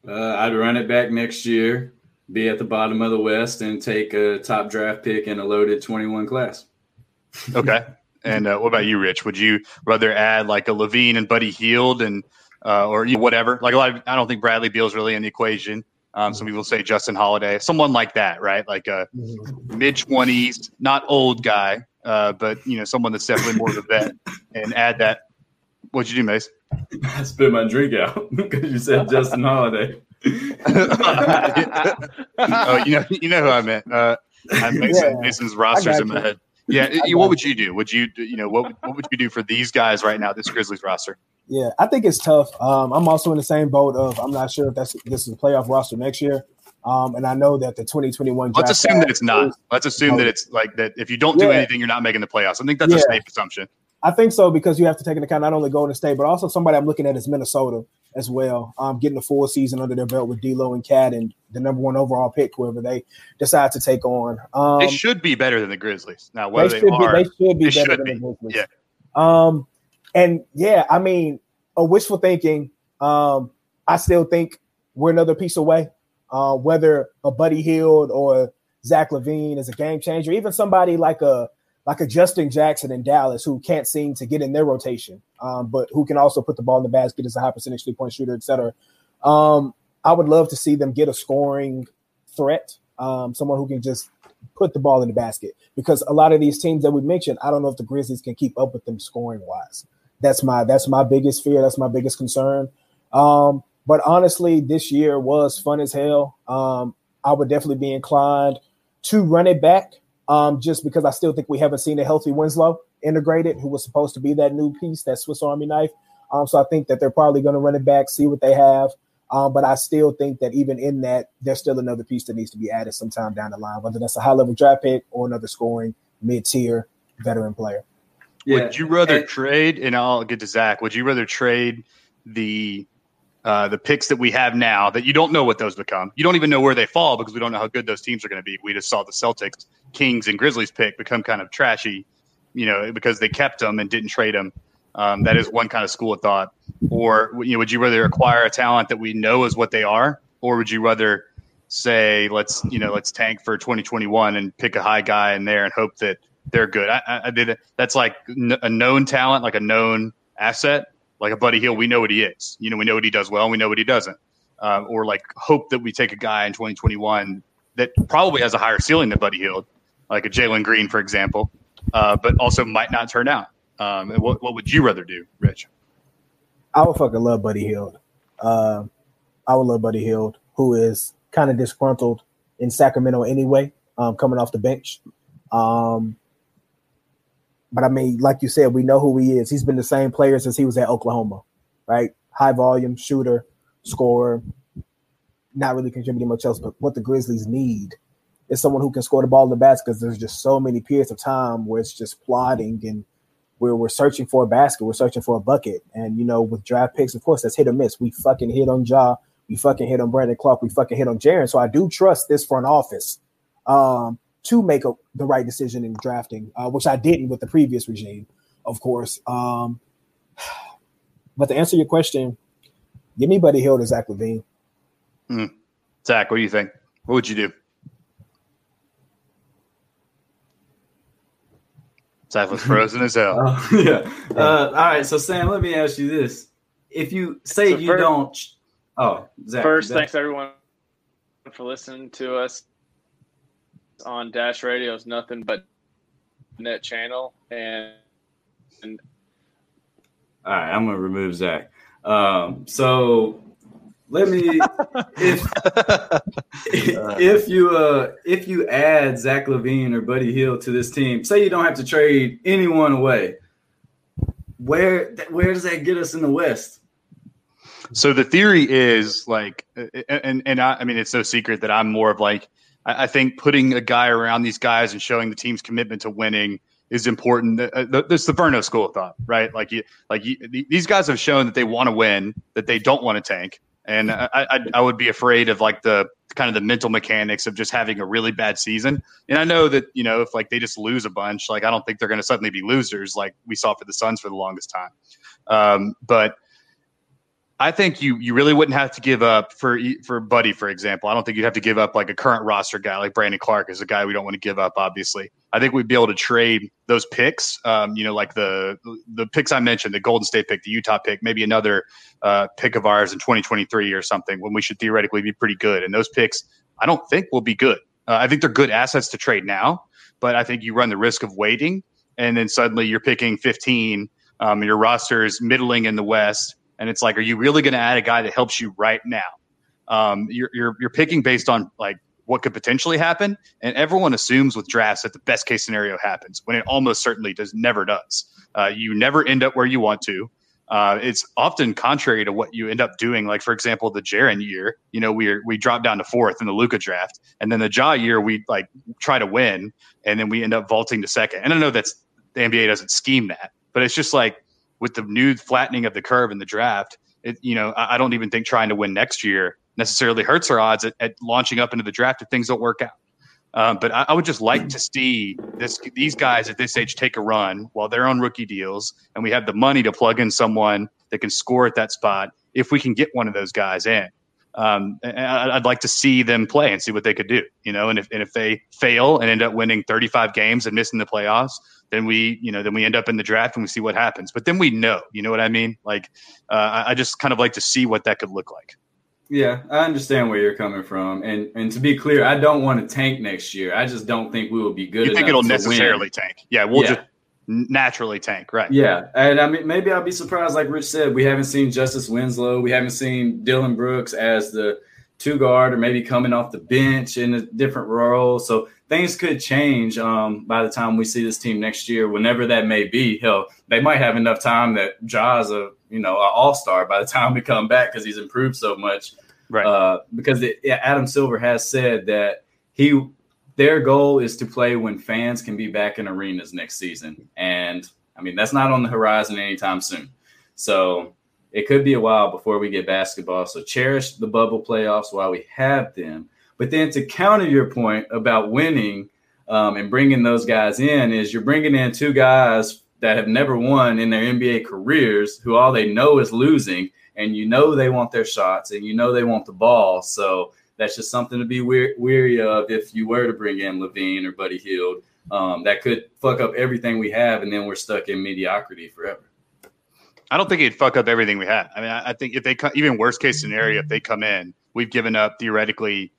Uh, I'd run it back next year, be at the bottom of the West, and take a top draft pick in a loaded 21 class. Okay. and uh, what about you, Rich? Would you rather add like a LaVine and Buddy Hield and uh, or you know, whatever? Like a lot of, I don't think Bradley Beal's really in the equation. Um, some people say Justin Holiday, someone like that, right? Like a mid twenties, not old guy, uh, but you know, someone that's definitely more of a vet, and add that. What'd you do, Mace? I spit my drink out because you said Justin Holiday. oh, you know, you know who I meant. Uh, I Mason, Yeah. Mason's rosters got in my you. head. Yeah, what would you do? Would you, do- you know, what would- what would you do for these guys right now? This Grizzlies roster. Yeah, I think it's tough. Um, I'm also in the same boat of I'm not sure if that's this is a playoff roster next year. Um, and I know that the 2021 Let's assume that it's not. is- Let's assume that it's like that. If you don't do Yeah. anything, you're not making the playoffs. I think that's a safe assumption. I think so because you have to take into account not only Golden State, but also somebody I'm looking at is Minnesota as well. Um, getting a full season under their belt with D'Lo and KAT and the number one overall pick, whoever they decide to take on. Um, they should be better than the Grizzlies. Now, they whether they, should are, be. They should be they better should than be. the Grizzlies. Yeah. Um, and yeah, I mean, a wishful thinking. Um, I still think we're another piece away. Uh, whether a Buddy Hield or Zach LaVine is a game changer, even somebody like a like a Justin Jackson in Dallas who can't seem to get in their rotation, um, but who can also put the ball in the basket as a high percentage three point shooter, et cetera. Um, I would love to see them get a scoring threat, um, someone who can just put the ball in the basket because a lot of these teams that we mentioned, I don't know if the Grizzlies can keep up with them scoring wise. That's my that's my biggest fear. That's my biggest concern. Um, but honestly, this year was fun as hell. Um, I would definitely be inclined to run it back, um, just because I still think we haven't seen a healthy Winslow integrated, who was supposed to be that new piece, that Swiss Army knife. Um, so I think that they're probably going to run it back, see what they have. Um, but I still think that even in that, there's still another piece that needs to be added sometime down the line, whether that's a high level draft pick or another scoring mid tier veteran player. Would you rather And- trade? And I'll get to Zach. Would you rather trade the uh, the picks that we have now that you don't know what those become? You don't even know where they fall because we don't know how good those teams are going to be. We just saw the Celtics, Kings, and Grizzlies pick become kind of trashy, you know, because they kept them and didn't trade them. Um, that is one kind of school of thought. Or you know, would you rather acquire a talent that we know is what they are, or would you rather say let's you know let's tank for 2021 and pick a high guy in there and hope that they're good? I, I, I did. That's like a known talent, like a known asset, like a Buddy Hield. We know what he is. You know, we know what he does well, and we know what he doesn't. Uh, or like hope that we take a guy in 2021 that probably has a higher ceiling than Buddy Hield, like a Jalen Green, for example, uh, but also might not turn out. Um, and what, what would you rather do, Rich? I would fucking love Buddy Hield. Uh, I would love Buddy Hield, who is kind of disgruntled in Sacramento anyway, um, coming off the bench. Um, but I mean, like you said, we know who he is. He's been the same player since he was at Oklahoma, right? High volume shooter, scorer, not really contributing much else. But what the Grizzlies need is someone who can score the ball in the basket because there's just so many periods of time where it's just plodding and where we're searching for a basket, we're searching for a bucket. And you know, with draft picks, of course, that's hit or miss. We fucking hit on Ja, we fucking hit on Brandon Clarke, we fucking hit on Jaren. So I do trust this front office um, to make a, the right decision in drafting, uh, which I didn't with the previous regime, of course. Um, but to answer your question, give me Buddy Hield or Zach LaVine. Zach, what do you think? What would you do? Zach was frozen as hell. Oh, yeah. Uh, all right. So Sam, let me ask you this: If you say So you first- don't, oh, Zach, First, Zach- thanks everyone for listening to us on Dash Radio is Nothing But Net channel, and and All right, I'm gonna remove Zach. Um, so let me if if you uh if you add Zach LaVine or Buddy Hield to this team, say you don't have to trade anyone away, where where does that get us in the West? So the theory is like, and and I, I mean, it's no secret that I'm more of like, I, I think putting a guy around these guys and showing the team's commitment to winning is important. Uh, th- This is the Verno school of thought, right? Like you, like you, th- these guys have shown that they want to win, that they don't want to tank, and I, I, I would be afraid of like the kind of the mental mechanics of just having a really bad season. And I know that you know if like they just lose a bunch, like I don't think they're going to suddenly be losers like we saw for the Suns for the longest time. Um, but I think you you really wouldn't have to give up for for Buddy, for example. I don't think you'd have to give up like a current roster guy like Brandon Clarke is a guy we don't want to give up. Obviously, I think we'd be able to trade those picks. Um, you know, like the the picks I mentioned, the Golden State pick, the Utah pick, maybe another uh, pick of ours in 2023 or something when we should theoretically be pretty good. And those picks, I don't think will be good. Uh, I think they're good assets to trade now, but I think you run the risk of waiting and then suddenly you're picking 15. Um, your roster is middling in the West and it's like, are you really going to add a guy that helps you right now? Um, you're, you're, you're picking based on like what could potentially happen. And everyone assumes with drafts that the best case scenario happens when it almost certainly does never does. Uh, you never end up where you want to. Uh, it's often contrary to what you end up doing. Like for example, the Jaren year, you know, we we dropped down to fourth in the Luka draft, and then the Ja year, we like try to win, and then we end up vaulting to second. And I know that's the NBA doesn't scheme that, but it's just like with the new flattening of the curve in the draft, it, you know, I, I don't even think trying to win next year necessarily hurts our odds at, at launching up into the draft if things don't work out. Um, but I, I, would just like to see this these guys at this age take a run while they're on rookie deals, and we have the money to plug in someone that can score at that spot if we can get one of those guys in. Um, I'd like to see them play and see what they could do, you know. And if and if they fail and end up winning 35 games and missing the playoffs, then we, you know, then we end up in the draft and we see what happens. But then we know, you know what I mean? Like, uh, I just kind of like to see what that could look like. Yeah, I understand where you're coming from, and and to be clear, I don't want to tank next year. I just don't think we will be good. You think it'll necessarily win. tank? Yeah, we'll yeah. just naturally tank, right? Yeah, and I mean maybe I'll be surprised. Like Rich said, we haven't seen Justice Winslow, we haven't seen Dillon Brooks as the two guard, or maybe coming off the bench in a different role. So things could change um, by the time we see this team next year, whenever that may be. Hell, they might have enough time that Ja's a you know an all star by the time we come back because he's improved so much. Right. Uh, because it, yeah, Adam Silver has said that he their goal is to play when fans can be back in arenas next season, and I mean that's not on the horizon anytime soon. So it could be a while before we get basketball. So cherish the bubble playoffs while we have them but then to counter your point about winning um, and bringing those guys in, is you're bringing in two guys that have never won in their NBA careers, who all they know is losing, and you know they want their shots and you know they want the ball. So that's just something to be weary of if you were to bring in LaVine or Buddy Hield. Um, that could fuck up everything we have, and then we're stuck in mediocrity forever. I don't think it'd fuck up everything we have. I mean, I, I think if they come, even worst case scenario, if they come in, we've given up theoretically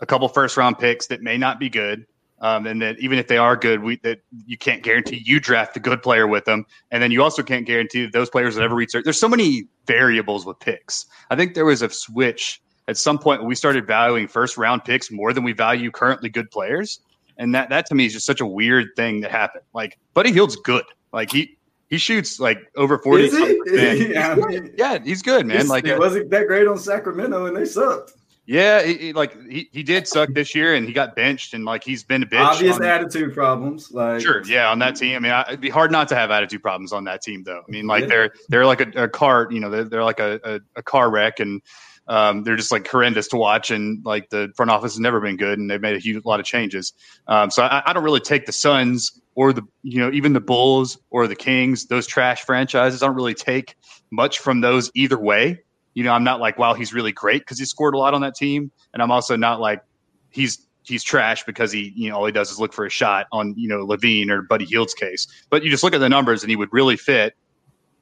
a couple first round picks that may not be good. Um, and that even if they are good, we that you can't guarantee you draft a good player with them, and then you also can't guarantee that those players will ever reach. There's so many variables with picks. I think there was a switch at some point we started valuing first round picks more than we value currently good players, and that that to me is just such a weird thing that happened. Like Buddy Hield's good, like he he shoots like over forty. He? yeah, I mean, yeah, he's good, man. Like he uh, wasn't that great on Sacramento, and they sucked. Yeah, he, he, like he, he did suck this year, and he got benched, and like he's been a bitch. Obvious on, attitude problems, like sure, yeah, on that team. I mean, I, it'd be hard not to have attitude problems on that team, though. I mean, like yeah. they're they're like a, a car, you know, they're, they're like a, a, a, car wreck, and um, they're just like horrendous to watch, and like the front office has never been good, and they've made a huge lot of changes. Um, so I, I don't really take the Suns or the you know even the Bulls or the Kings, those trash franchises. I don't really take much from those either way you know, I'm not like, wow, he's really great because he scored a lot on that team. And I'm also not like he's he's trash because he, you know, all he does is look for a shot on, you know, LaVine or Buddy Hield's case. But you just look at the numbers and he would really fit.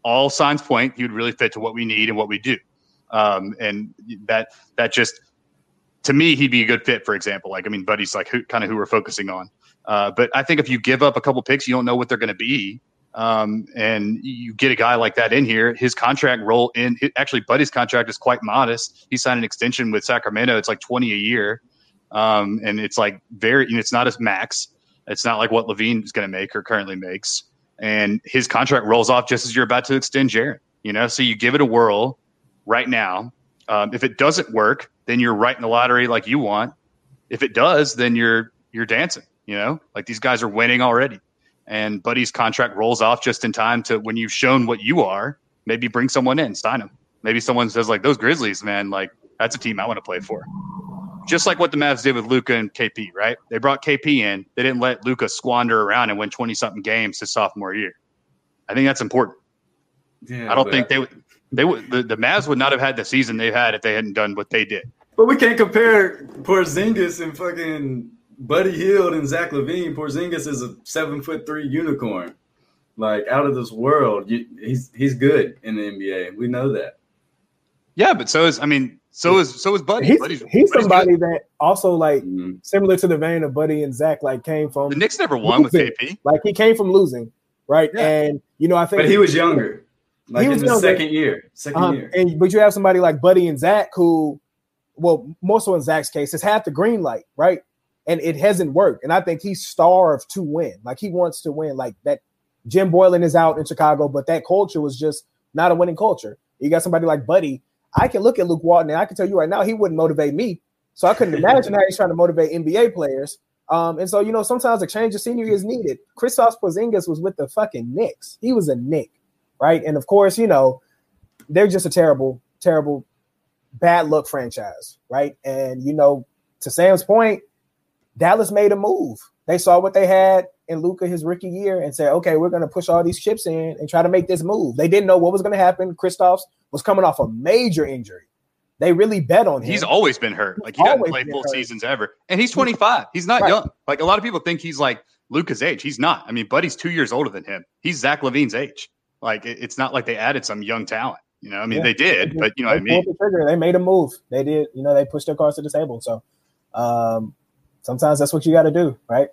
All signs point he would really fit to what we need and what we do. Um, and that that just to me he'd be a good fit. For example, like I mean, Buddy's like who, kind of who we're focusing on. Uh, but I think if you give up a couple picks, you don't know what they're going to be. Um, and you get a guy like that in here. His contract roll in actually, Buddy's contract is quite modest. He signed an extension with Sacramento. It's like twenty a year, um, and it's like very. It's not as max. It's not like what LaVine is going to make or currently makes. And his contract rolls off just as you're about to extend Jaren. You know, so you give it a whirl right now. Um, if it doesn't work, then you're right in the lottery like you want. If it does, then you're you're dancing. You know, like these guys are winning already and Buddy's contract rolls off just in time to when you've shown what you are, maybe bring someone in, sign him. Maybe someone says like those Grizzlies, man, like that's a team I want to play for. Just like what the Mavs did with Luka and KP, right? They brought KP in. They didn't let Luka squander around and win 20 something games his sophomore year. I think that's important. Yeah, I don't think they would. They would. The, the Mavs would not have had the season they've had if they hadn't done what they did. But we can't compare Porzingis and fucking Buddy Hield and Zach LaVine. Porzingis is a seven foot three unicorn, like out of this world. He's he's good in the NBA. We know that. Yeah, but so is I mean so is so is Buddy. He's, Buddy's, he's Buddy's somebody good. that also like mm-hmm. similar to the vein of Buddy and Zach, like came from the Knicks never won losing. with KP. Like he came from losing, right? Yeah. And you know, I think But he was younger. Like he was in the second year. Second um, year. And but you have somebody like Buddy and Zach who well, more so in Zach's case, has had the green light, right? And it hasn't worked. And I think he's starved to win. Like he wants to win. Like that Jim Boylen is out in Chicago, but that culture was just not a winning culture. You got somebody like Buddy I can look at Luke Walton and I can tell you right now he wouldn't motivate me. So I couldn't imagine how he's trying to motivate NBA players. Um, and so you know sometimes a change of scenery is needed. Kristaps Porzingis was with the fucking Knicks. He was a Knick, right? And of course, you know they're just a terrible, terrible, bad luck franchise, right? And you know, to Sam's point, Dallas made a move. They saw what they had in Luka his rookie year and said, okay, we're going to push all these chips in and try to make this move. They didn't know what was going to happen. Kristaps was coming off a major injury. They really bet on him. He's always been hurt. Like he doesn't play full hurt. seasons ever. And he's 25. He's not right. young. Like a lot of people think he's like Luka's age. He's not. I mean, Buddy's two years older than him. He's Zach LaVine's age. Like it, it's not like they added some young talent. You know, I mean, yeah. they did, but you know they what I mean. The trigger. They made a move. They did. You know, they pushed their cards to the table. So um, sometimes that's what you got to do, right?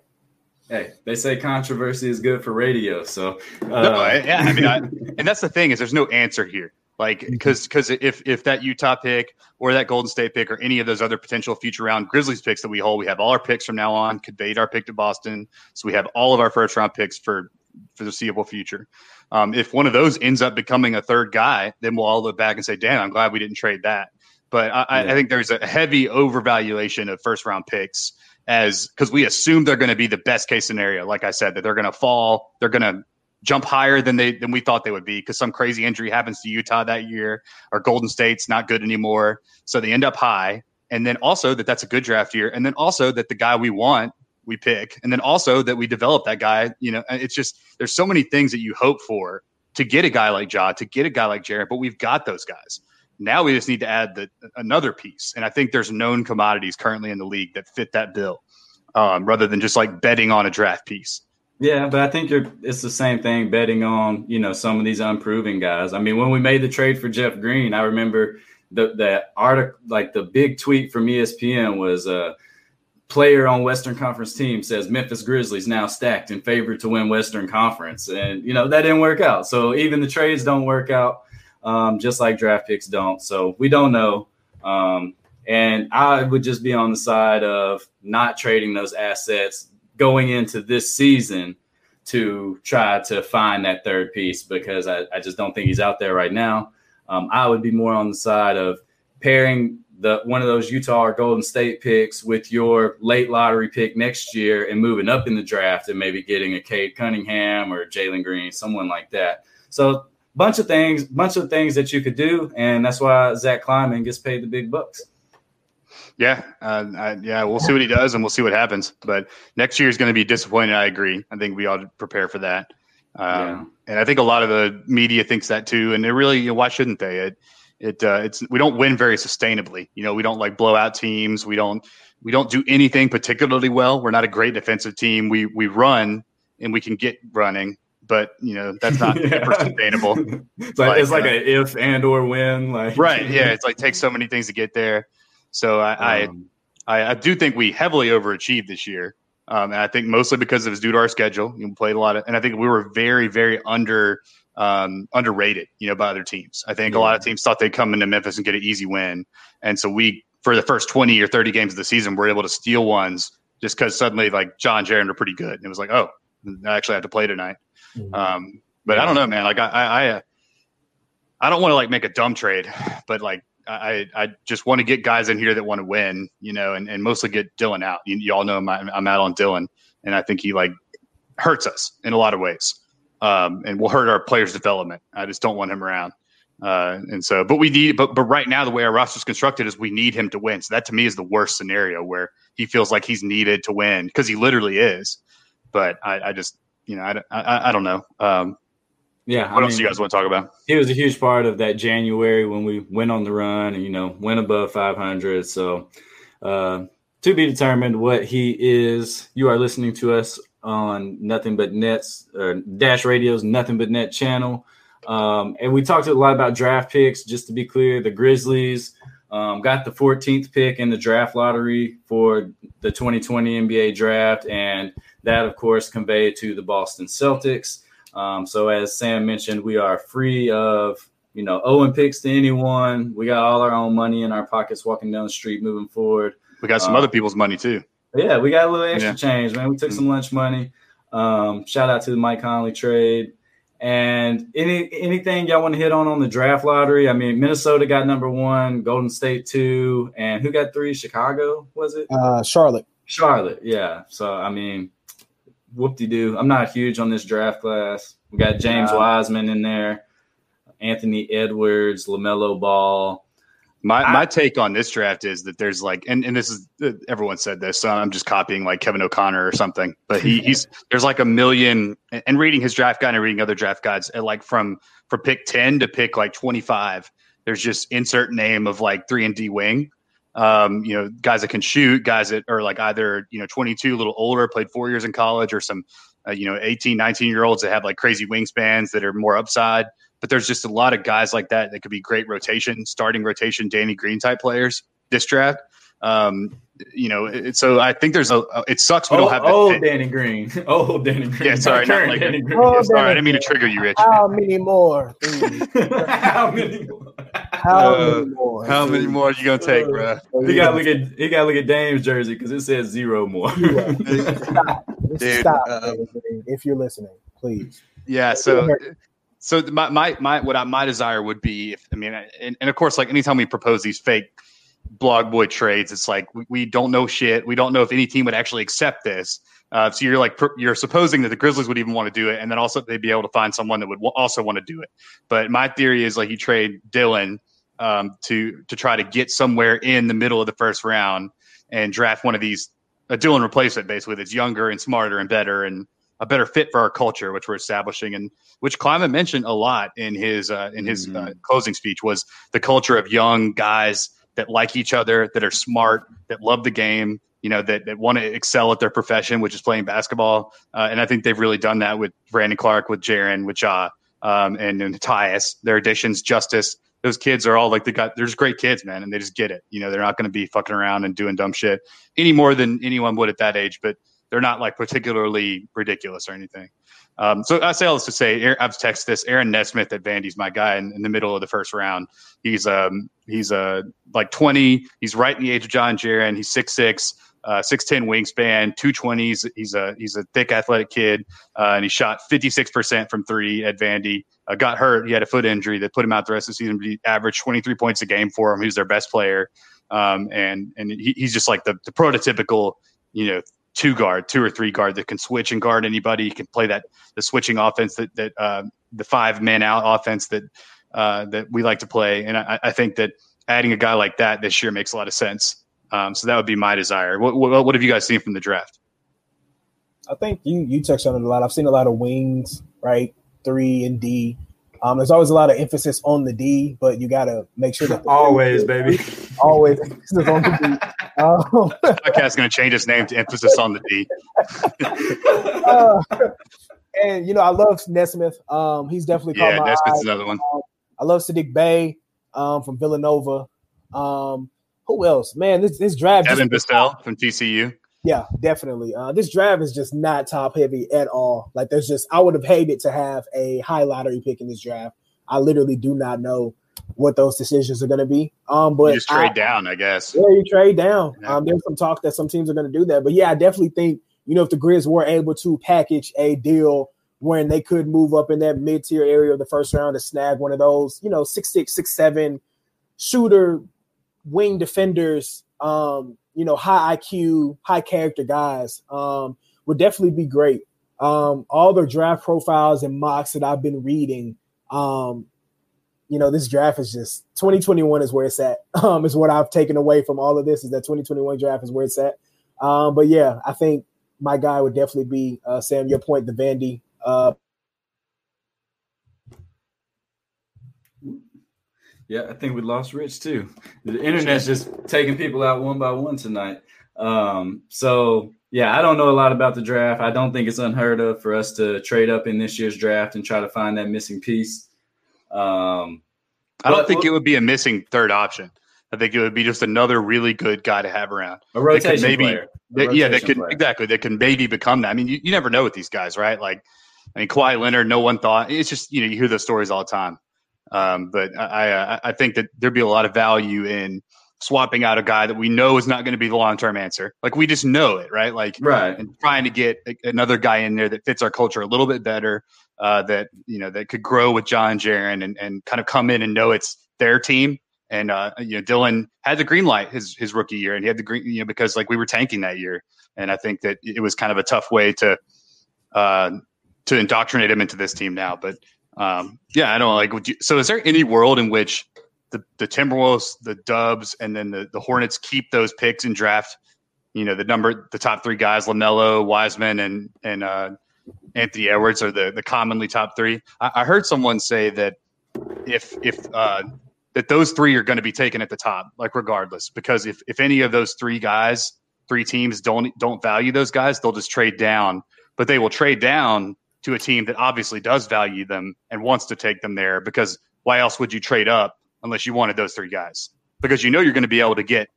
hey, they say controversy is good for radio. So, uh, no, yeah, I mean, I, and that's the thing is there's no answer here. Like, because because if if that Utah pick or that Golden State pick or any of those other potential future round Grizzlies picks that we hold, we have all our picks from now on. Conveyed our pick to Boston, so we have all of our first round picks for for the seeable future. Um, if one of those ends up becoming a third guy, then we'll all look back and say, "Damn, I'm glad we didn't trade that." But I, yeah. I think there's a heavy overvaluation of first round picks as because we assume they're going to be the best case scenario. Like I said, that they're going to fall, they're going to jump higher than they than we thought they would be because some crazy injury happens to Utah that year, or Golden State's not good anymore, so they end up high. And then also that that's a good draft year, and then also that the guy we want we pick, and then also that we develop that guy. You know, it's just there's so many things that you hope for to get a guy like Ja, to get a guy like Jared, but we've got those guys. Now we just need to add the another piece, and I think there's known commodities currently in the league that fit that bill, um, rather than just like betting on a draft piece. Yeah, but I think you're, it's the same thing betting on you know some of these unproven guys. I mean, when we made the trade for Jeff Green, I remember the that article, like the big tweet from ESPN was uh, player on Western Conference team says Memphis Grizzlies now stacked in favor to win Western Conference, and you know that didn't work out. So even the trades don't work out um, just like draft picks don't. So we don't know. Um, and I would just be on the side of not trading those assets going into this season to try to find that third piece because I, I just don't think he's out there right now. Um, I would be more on the side of pairing the one of those Utah or Golden State picks with your late lottery pick next year and moving up in the draft and maybe getting a Cade Cunningham or Jalen Green, someone like that. So bunch of things, bunch of things that you could do, and that's why Zach Kleiman gets paid the big bucks. Yeah, uh, I, yeah, we'll see what he does, and we'll see what happens. But next year is going to be disappointing. I agree. I think we ought to prepare for that. Um, yeah. And I think a lot of the media thinks that too. And they really, you know, why shouldn't they? It, it, uh, it's we don't win very sustainably. You know, we don't like blow out teams. We don't, we don't do anything particularly well. We're not a great defensive team. We we run and we can get running, but you know that's not yeah. sustainable. it's like, it's like uh, an if and or when, like right? Yeah, it's like takes so many things to get there. So I um, I, I, do think we heavily overachieved this year, um, and I think mostly because it was due to our schedule. You played a lot of, and I think we were very very under um, underrated, you know, by other teams. I think yeah. a lot of teams thought they'd come into Memphis and get an easy win, and so we for the first twenty or thirty games of the season were able to steal ones just because suddenly like John Jaren are pretty good. And it was like, oh, I actually have to play tonight. Mm-hmm. Um, but I don't know, man. Like I, I, I, I don't want to like make a dumb trade, but like I, I just want to get guys in here that want to win, you know, and, and mostly get Dillon out. You, you all know I'm, I'm out on Dillon, and I think he like hurts us in a lot of ways, um, and will hurt our players' development. I just don't want him around. Uh, and so, but we need, but but right now the way our roster is constructed is we need him to win. So that to me is the worst scenario where he feels like he's needed to win because he literally is. But I, I just you know, I, I, I don't know. Um, Yeah. What I else mean, you guys want to talk about? He was a huge part of that January when we went on the run and, you know, went above 500. So, uh, to be determined what he is. You are listening to us on Nothing But Nets or Dash Radio's Nothing But Net channel. Um, and we talked a lot about draft picks. Just to be clear, the Grizzlies um, got the 14th pick in the draft lottery for the 2020 NBA draft. And that, of course, conveyed to the Boston Celtics. Um, so as Sam mentioned, we are free of you know owing picks to anyone. We got all our own money in our pockets walking down the street moving forward. We got some uh, other people's money too. Yeah, we got a little extra yeah. change, man. We took mm-hmm. some lunch money. Um, shout out to the Mike Conley trade. And any anything y'all want to hit on on the draft lottery? I mean, Minnesota got number one, Golden State two, and who got three? Chicago was it? Uh, Charlotte. Charlotte, yeah. So I mean, whoop de doo. I'm not huge on this draft class. We got James Wiseman in there, Anthony Edwards, LaMelo Ball. My my take on this draft is that there's like, and, and this is everyone said this, so I'm just copying like Kevin O'Connor or something. But he, he's there's like a million, and reading his draft guide and reading other draft guides, at like from from pick ten to pick like 25, there's just insert name of like three and D wing um, you know, guys that can shoot, guys that are like either, you know, 22, a little older, played four years in college, or some, uh, you know, 18, 19 year olds that have like crazy wingspans that are more upside. But there's just a lot of guys like that that could be great rotation, starting rotation, Danny Green type players this draft. Um, you know, it, so I think there's a. It sucks we oh, don't have. Oh, Danny Green. Oh, Danny Green. Yeah, sorry, not, not like Danny Green. Oh, yeah, sorry, I didn't mean to trigger you, Rich. How many more? how many more? How uh, many more? How many more are you gonna take, bro? He got to look at he got to look at Dame's jersey because it says zero more. stop, Dude, stop, um, if you're listening, please. Yeah. So so my, my my what I, my desire would be if I mean and, and of course like anytime we propose these fake blog boy trades. It's like we, we, don't know shit. We don't know if any team would actually accept this. Uh, so you're like you're supposing that the Grizzlies would even want to do it, and then also they'd be able to find someone that would w- also want to do it. But my theory is like you trade Dillon um, to to try to get somewhere in the middle of the first round and draft one of these a Dillon replacement basically that's younger and smarter and better and a better fit for our culture, which we're establishing, and which Kleiman mentioned a lot in his uh, in his uh, mm-hmm. uh, closing speech was the culture of young guys that like each other, that are smart, that love the game, you know, that, that want to excel at their profession, which is playing basketball. Uh, and I think they've really done that with Brandon Clarke, with Jaren, with Ja, um, and, and Tyus, their additions, Justice. Those kids are all like they got. There's great kids, man, and they just get it. You know, they're not going to be fucking around and doing dumb shit any more than anyone would at that age. But they're not like particularly ridiculous or anything. Um, so I say all this to say, I've texted this. Aaron Nesmith at Vandy's my guy in, in the middle of the first round. He's um he's uh like 20. He's right in the age of John Jaren. He's six six. Uh, 6'10 wingspan, 220s. He's a he's a thick athletic kid, uh, and he shot 56% from three at Vandy. Uh, got hurt. He had a foot injury that put him out the rest of the season. But he averaged 23 points a game for him. He was their best player, um, and and he, he's just like the, the prototypical, you know, two guard, two or three guard that can switch and guard anybody. He can play that the switching offense that that uh, the five man out offense that uh, that we like to play. And I, I, think that adding a guy like that this year makes a lot of sense. Um, so that would be my desire. What, what, what have you guys seen from the draft? I think you you touched on it a lot. I've seen a lot of wings, right? Three and D. Um, there's always a lot of emphasis on the D, but you got to make sure that always, baby, always emphasis on the D. Um, Podcast going to change its name to emphasis on the D. uh, and you know, I love Nesmith. Um, he's definitely yeah, Nesmith's another one. Um, I love Saddiq Bey um, from Villanova. Um, who else? Man, this this draft. Evan Bissell from TCU. Yeah, definitely. Uh, this draft is just not top heavy at all. Like, there's just I would have hated to have a high lottery pick in this draft. I literally do not know what those decisions are going to be. Um, but you just trade I, down, I guess. Yeah, you trade down. Yeah. Um, there's some talk that some teams are going to do that, but yeah, I definitely think you know if the Grizz were able to package a deal when they could move up in that mid tier area of the first round to snag one of those, you know, six six six seven shooter wing defenders. Um, you know, high IQ, high character guys um, would definitely be great. Um, all the draft profiles and mocks that I've been reading, um, you know, this draft is just 2021 is where it's at. Um, is what I've taken away from all of this is that 2021 draft is where it's at. Um, but yeah, I think my guy would definitely be uh, Sam. Your point, the Vandy uh, Yeah, I think we lost Rich too. The internet's just taking people out one by one tonight. Um, so yeah, I don't know a lot about the draft. I don't think it's unheard of for us to trade up in this year's draft and try to find that missing piece. Um, I don't think it would be a missing third option. I think it would be just another really good guy to have around. A rotation maybe, player. That- yeah, that could player. exactly that can maybe become that. I mean, you, you never know with these guys, right? Like, I mean, Kawhi Leonard, no one thought it's just you know you hear those stories all the time. Um, but I, I I think that there'd be a lot of value in swapping out a guy that we know is not going to be the long term answer. Like we just know it, right? Like Right. and trying to get another guy in there that fits our culture a little bit better, uh, that you know that could grow with John Jaren and, and kind of come in and know it's their team. And uh, you know, Dillon had the green light his his rookie year, and he had the green, you know, because like we were tanking that year, and I think that it was kind of a tough way to uh, to indoctrinate him into this team now. But um, yeah, I don't like. Would you, so, is there any world in which the the Timberwolves, the Dubs, and then the the Hornets keep those picks and draft? You know, the number, the top three guys: Lamelo, Wiseman, and and uh, Anthony Edwards are the the commonly top three. I, I heard someone say that if if uh, that those three are going to be taken at the top, like regardless, because if if any of those three guys, three teams don't don't value those guys, they'll just trade down. But they will trade down to a team that obviously does value them and wants to take them there because why else would you trade up unless you wanted those three guys? Because you know you're going to be able to get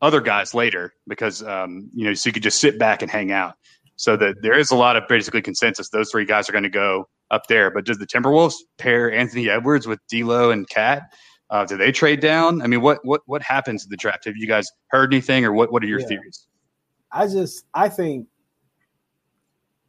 other guys later because um, you know so you could just sit back and hang out. So that there is a lot of basically consensus. Those three guys are going to go up there. But does the Timberwolves pair Anthony Edwards with D'Lo and KAT? Uh, do they trade down? I mean, what what what happens in the draft? Have you guys heard anything, or what what are your Yeah. theories? I just I think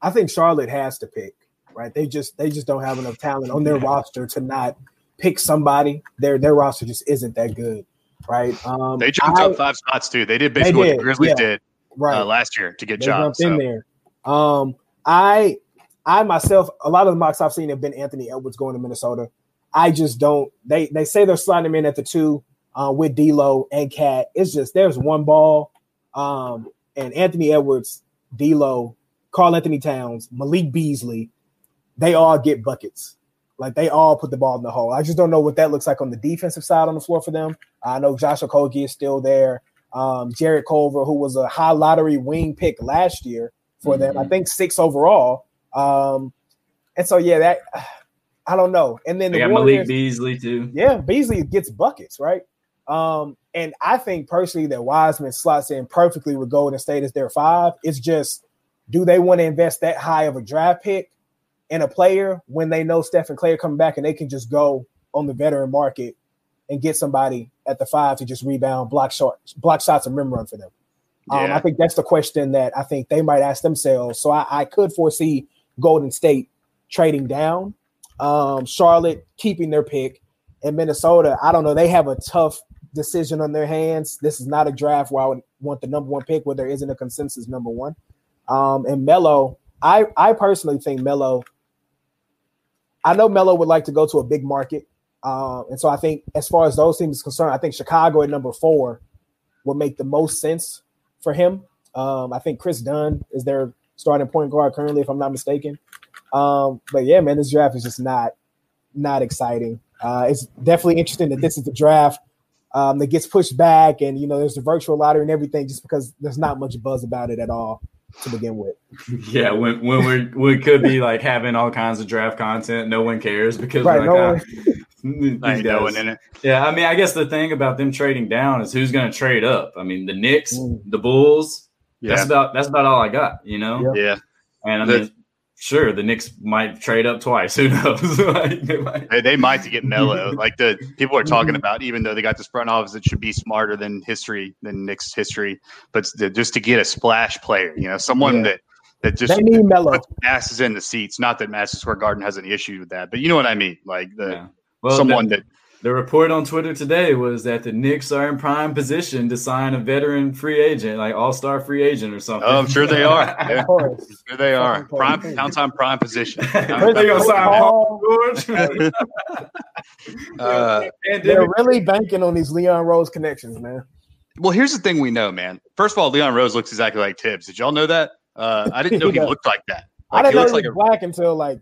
I think Charlotte has to pick, right? They just they just don't have enough talent on their roster to not pick somebody. Their their roster just isn't that good, right? Um They jumped I- up five spots too. They did basically what did, the Grizzlies yeah. did right. uh, last year to get they jobs. jumped in there. Um, I, I myself, a lot of the mocks I've seen have been Anthony Edwards going to Minnesota. I just don't. They they say they're sliding him in at the two uh, with D'Lo and KAT. It's just there's one ball, um, and Anthony Edwards, D'Lo, Karl-Anthony Towns, Malik Beasley, they all get buckets. Like they all put the ball in the hole. I just don't know what that looks like on the defensive side on the floor for them. I know Josh Okogie is still there. Um, Jarrett Culver, who was a high lottery wing pick last year for them, I think six overall. Um, and so yeah, that I don't know. And then They the got Warriors, Malik Beasley too. yeah, Beasley gets buckets, right? Um, and I think personally that Wiseman slots in perfectly with Golden State as their five. It's just, do they want to invest that high of a draft pick in a player when they know Steph and Clay are coming back and they can just go on the veteran market and get somebody at the five to just rebound, block shots, block shots, and rim run for them? Um, Yeah. I think that's the question that I think they might ask themselves. So I, I could foresee Golden State trading down, um, Charlotte keeping their pick, and Minnesota. I don't know. They have a tough decision on their hands. This is not a draft where I would want the number one pick where there isn't a consensus number one. Um, and Melo, I I personally think Melo. I know Melo would like to go to a big market, uh, and so I think as far as those teams concerned, I think Chicago at number four would make the most sense for him. Um, I think Kris Dunn is their starting point guard currently, if I'm not mistaken. Um, but yeah, man, this draft is just not not exciting. Uh, it's definitely interesting that this is the draft um, that gets pushed back, and you know, there's the virtual lottery and everything, just because there's not much buzz about it at all to begin with. Yeah, when when we're we could be like having all kinds of draft content, no one cares because Right, we're no like, ah, these I ain't guys- knowing in it. Yeah, I mean, I guess the thing about them trading down is who's going to trade up. I mean, the Knicks, Mm. the Bulls. Yeah, That's about that's about all I got. You know, Yeah. yeah. and I The- mean, sure, the Knicks might trade up twice. Who knows? Like, they might- They, they might to get Melo. like the people are talking Mhm. about, even though they got this front office that should be smarter than history, than Knicks history, but to, just to get a splash player, you know, someone Yeah. that that just They need Melo. puts asses in the seats. Not that Madison Square Garden has any issue with that, but you know what I mean. Like the yeah. Well, someone the, that the report on Twitter today was that the Knicks are in prime position to sign a veteran free agent, like all star free agent or something. Oh, I'm sure they are. Yeah. Of course. here they are, prime crazy. downtime prime position. they gonna sign Paul George. Uh, They're really banking on these Leon Rose connections, man. well, here's the thing we know, man. First of all, Leon Rose looks exactly like Thibs. Did y'all know that? Uh, I didn't know he Yeah. looked like that. I didn't he know he was like a black until like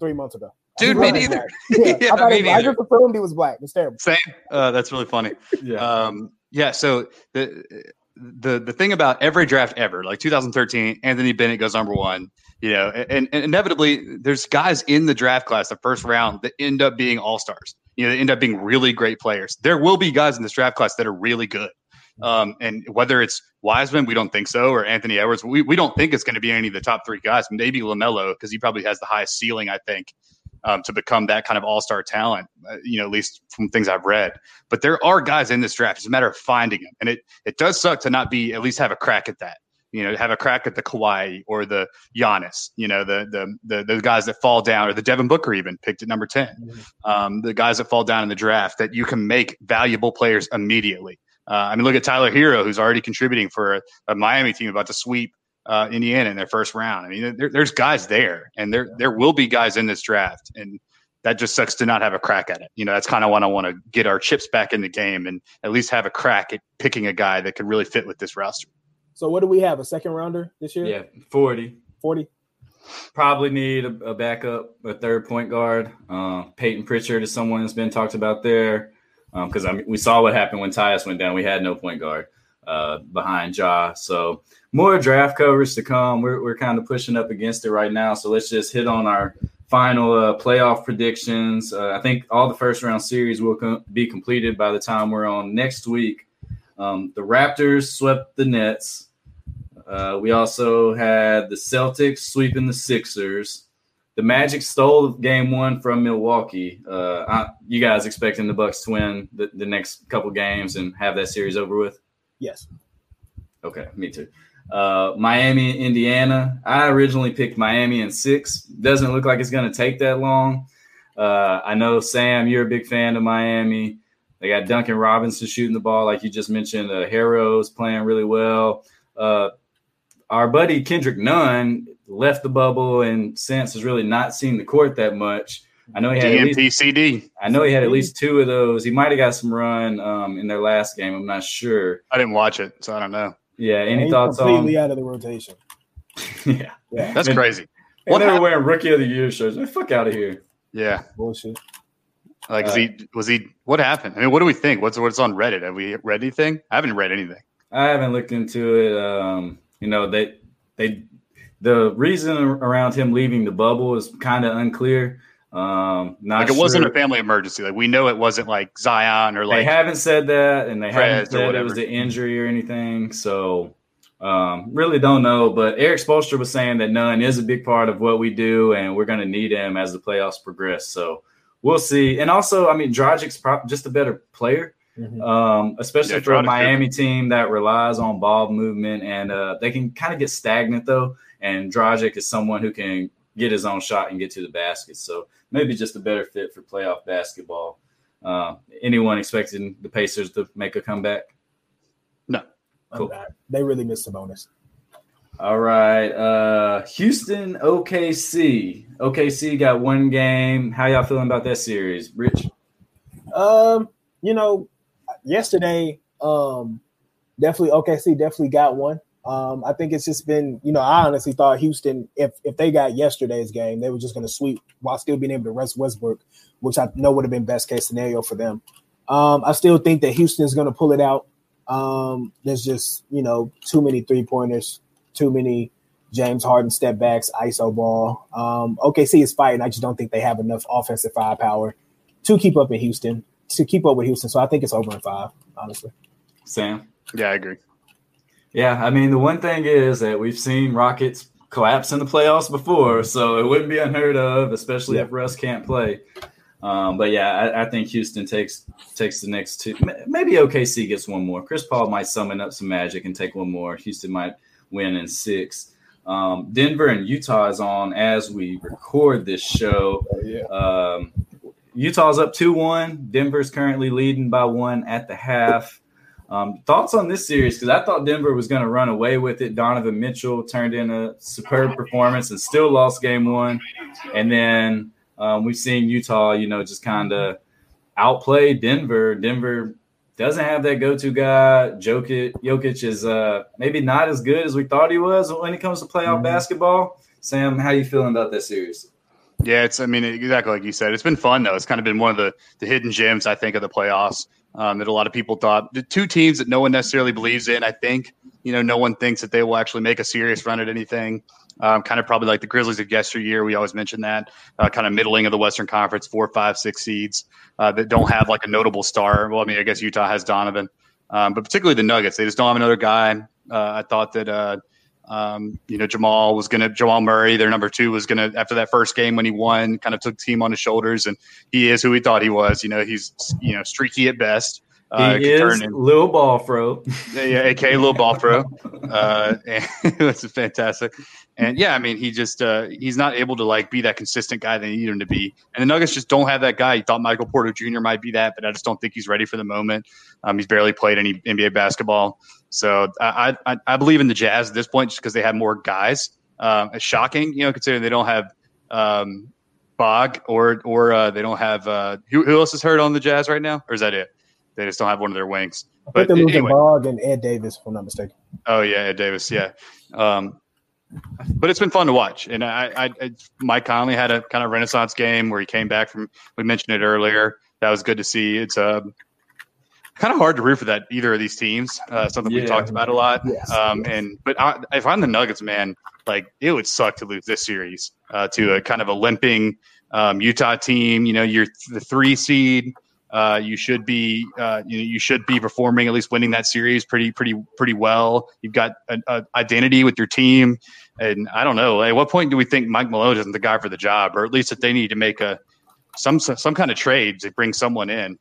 three months ago. Dude, me neither. Yeah, Yeah, I, thought me he was- I neither. just assumed he was black. It's terrible. Same. Uh, that's really funny. Yeah. Um, yeah. So the the the thing about every draft ever, like 2013, Anthony Bennett goes number one. You know, and, and inevitably there's guys in the draft class, the first round, that end up being all stars. You know, they end up being really great players. There will be guys in this draft class that are really good. Um, and whether it's Wiseman, we don't think so, or Anthony Edwards, we, we don't think it's going to be any of the top three guys. Maybe Lamelo because he probably has the highest ceiling, I think, um, to become that kind of all star talent. Uh, you know, at least from things I've read. But there are guys in this draft. It's a matter of finding them, and it it does suck to not be at least have a crack at that. You know, have a crack at the Kawhi or the Giannis. You know, the the the, the guys that fall down, or the Devin Booker even picked at number 10 Um, the guys that fall down in the draft that you can make valuable players immediately. Uh, I mean, look at Tyler Herro, who's already contributing for a, a Miami team about to sweep uh, Indiana in their first round. I mean, there, there's guys there, and there there will be guys in this draft, and that just sucks to not have a crack at it. You know, that's kind of when I want to get our chips back in the game and at least have a crack at picking a guy that could really fit with this roster. So what do we have? A second rounder this year? Yeah, 40. 40? Probably need a, a backup, a third point guard. Uh, Peyton Pritchard is someone that's been talked about there because I mean, we saw what happened when Tyus went down. We had no point guard uh, behind Ja. So more draft coverage to come. We're, we're kind of pushing up against it right now. So let's just hit on our final uh, playoff predictions. Uh, I think all the first round series will com- be completed by the time we're on next week. Um, the Raptors swept the Nets. Uh, we also had the Celtics sweeping the Sixers. The Magic stole game one from Milwaukee. Uh, I, you guys expecting the Bucks to win the, the next couple games and have that series over with? Yes. Okay, me too. Uh, Miami, Indiana. I originally picked Miami in six. Doesn't look like it's going to take that long. Uh, I know Sam, you're a big fan of Miami. They got Duncan Robinson shooting the ball, like you just mentioned. Uh, Herro's playing really well. Uh, our buddy Kendrick Nunn left the bubble and since has really not seen the court that much. I know he had at least, DNP-CD. I know he had at least two of those. He might have got some run um, in their last game. I'm not sure. I didn't watch it, so I don't know. Yeah. Any He's thoughts on? completely out of the rotation. yeah. Yeah. That's And- crazy. And What they were happened? wearing rookie of the year shirts. Man, fuck out of here. Yeah, Bullshit. like is Uh, he was he? What happened? I mean, what do we think? What's what's on Reddit? Have we read anything? I haven't read anything. I haven't looked into it. Um, you know, they they the reason around him leaving the bubble is kind of unclear. Um, not Like it wasn't a family emergency. Like we know it wasn't like Zion or like they haven't said that, and they haven't said it was an injury or anything. So, um, really don't know. But Erik Spoelstra was saying that Nunn is a big part of what we do, and we're going to need him as the playoffs progress. So we'll see. And also, I mean, Dragic's prob- just a better player, Mhm. um, especially Yeah, for a Dragic Miami team that relies on ball movement, and uh, they can kind of get stagnant though. And Dragic is someone who can get his own shot and get to the basket. So maybe just a better fit for playoff basketball. Uh, anyone expecting the Pacers to make a comeback? no. Cool. They really missed the bonus. All right. Uh, Houston, OKC. OKC got one game. How y'all feeling about that series, Rich? Um, you know, yesterday, um, definitely OKC definitely got one. Um, I think it's just been, you know, I honestly thought Houston, if if they got yesterday's game, they were just going to sweep while still being able to rest Westbrook, which I know would have been best case scenario for them. Um, I still think that Houston is going to pull it out. Um, there's just, you know, too many three pointers, too many James Harden step backs, ISO ball. Um, OKC is fighting. I just don't think they have enough offensive firepower to keep up in Houston, to keep up with Houston. So I think it's over in five, honestly. Sam? Yeah, I agree. Yeah, I mean, the one thing is that we've seen Rockets collapse in the playoffs before, so it wouldn't be unheard of, especially Yeah. if Russ can't play. Um, but yeah, I, I think Houston takes takes the next two. Maybe OKC gets one more. Chris Paul might summon up some magic and take one more. Houston might win in six. Um, Denver and Utah is on as we record this show. yeah. Um, Utah's up 2 1. Denver's currently leading by one at the half. Um, thoughts on this series? Because I thought Denver was going to run away with it. Donovan Mitchell turned in a superb performance and still lost game one. And then um, we've seen Utah, you know, just kind of outplay Denver. Denver doesn't have that go to guy. Jokic, Jokic is uh, maybe not as good as we thought he was when it comes to playoff Mhm. basketball. Sam, how are you feeling about that series? Yeah, it's. I mean, exactly like you said. It's been fun though. It's kind of been one of the the hidden gems I think of the playoffs um, that a lot of people thought the two teams that no one necessarily believes in. I think you know no one thinks that they will actually make a serious run at anything. Um, kind of probably like the Grizzlies of yesteryear. We always mention that uh, kind of middling of the Western Conference, four, five, six seeds uh, that don't have like a notable star. Well, I mean, I guess Utah has Donovan, um, but particularly the Nuggets, they just don't have another guy. Uh, I thought that uh, um, you know, Jamal was going to, Jamal Murray, their number two, was going to, after that first game when he won, kind of took the team on his shoulders. And he is who he thought he was. You know, he's, you know, streaky at best. Uh, he is in, Lil Ball Fro. yeah, aka Lil Ball Fro. Uh, it's fantastic. And yeah, I mean, he just uh, he's not able to like be that consistent guy they need him to be. And the Nuggets just don't have that guy. He thought Michael Porter Jr. might be that, but I just don't think he's ready for the moment. Um, he's barely played any NBA basketball. So I, I, I believe in the Jazz at this point just because they have more guys. Um, it's shocking, you know, considering they don't have um, Bog or or uh, they don't have uh, who, who else is hurt on the Jazz right now, or is that it? They just don't have one of their wings. I but they're losing anyway. Bog and Ed Davis, if I'm not mistaken. Oh yeah, Ed Davis, yeah. Um, but it's been fun to watch, and I, I, I, Mike Conley had a kind of renaissance game where he came back from. We mentioned it earlier. That was good to see. It's a uh, kind of hard to root for that either of these teams. Uh, something yeah. we talked about a lot. Yes. Um, and but I, if I'm the Nuggets, man, like it would suck to lose this series uh, to a kind of a limping um, Utah team. You know, you're the three seed. Uh, you should be uh, you, you should be performing at least winning that series pretty pretty pretty well. You've got an identity with your team, and I don't know. At what point do we think Mike Malone isn't the guy for the job, or at least that they need to make a some some kind of trade to bring someone in?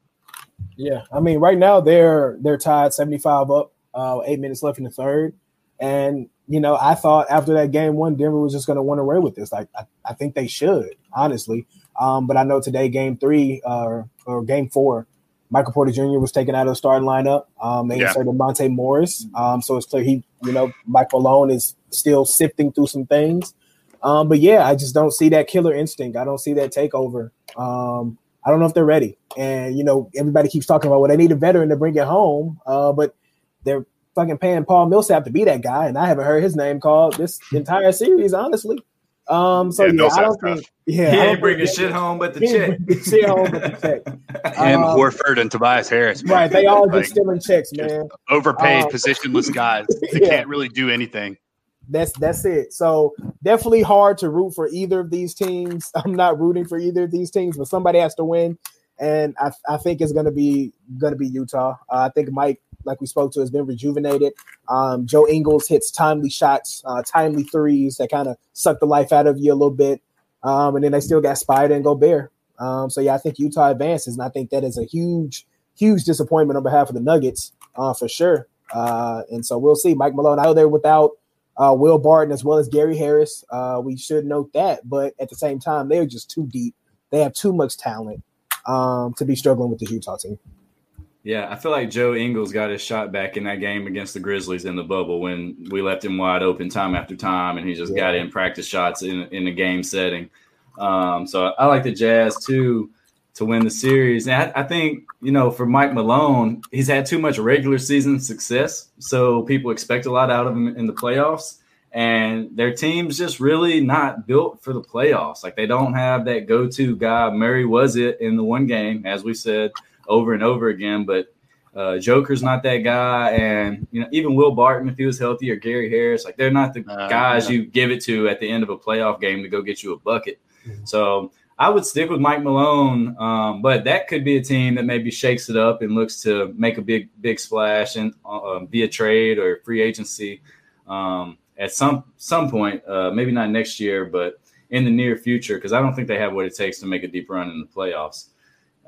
Yeah, I mean, right now they're they're tied seventy five up, uh, eight minutes left in the third, and you know I thought after that game one, Denver was just going to run away with this. Like I, I think they should, honestly. Um, but I know today, game three uh, or game four, Michael Porter Jr. was taken out of the starting lineup. Um, they yeah. inserted Monte Morris, um, so it's clear he, you know, Mike Malone is still sifting through some things. Um, but yeah, I just don't see that killer instinct. I don't see that takeover. Um, I don't know if they're ready. And you know, everybody keeps talking about well, they need a veteran to bring it home, uh, but they're fucking paying Paul Millsap to be that guy, and I haven't heard his name called this entire series, honestly. Um, so yeah, yeah I don't think. Yeah, he ain't bringing shit home but the check. shit home but the check. Him, um, Horford, and Tobias Harris. Man. Right, they all like, just stealing checks, man. Overpaid, um, positionless guys. They yeah. can't really do anything. That's that's it. So definitely hard to root for either of these teams. I'm not rooting for either of these teams, but somebody has to win, and I, I think it's gonna be gonna be Utah. Uh, I think Mike, like we spoke to, has been rejuvenated. Um, Joe Ingles hits timely shots, uh, timely threes that kind of suck the life out of you a little bit, um, and then they still got Spider and Gobert. Um, so yeah, I think Utah advances, and I think that is a huge, huge disappointment on behalf of the Nuggets uh, for sure. Uh, and so we'll see. Mike Malone out there without uh, Will Barton as well as Gary Harris. Uh, we should note that, but at the same time, they're just too deep. They have too much talent um, to be struggling with the Utah team. Yeah, I feel like Joe Ingles got his shot back in that game against the Grizzlies in the bubble when we left him wide open time after time, and he just yeah. got in practice shots in in the game setting. Um, so I like the Jazz too to win the series. And I, I, think, you know, for Mike Malone, he's had too much regular season success. So people expect a lot out of him in the playoffs. And their team's just really not built for the playoffs. Like they don't have that go to guy. Murray was it in the one game, as we said over and over again. But uh, Joker's not that guy. And, you know, even Will Barton, if he was healthy, or Gary Harris, like they're not the uh, guys yeah. you give it to at the end of a playoff game to go get you a bucket. Mm-hmm. So, I would stick with Mike Malone, um, but that could be a team that maybe shakes it up and looks to make a big big splash and uh, via trade or free agency um, at some some point. Uh, maybe not next year, but in the near future, because I don't think they have what it takes to make a deep run in the playoffs.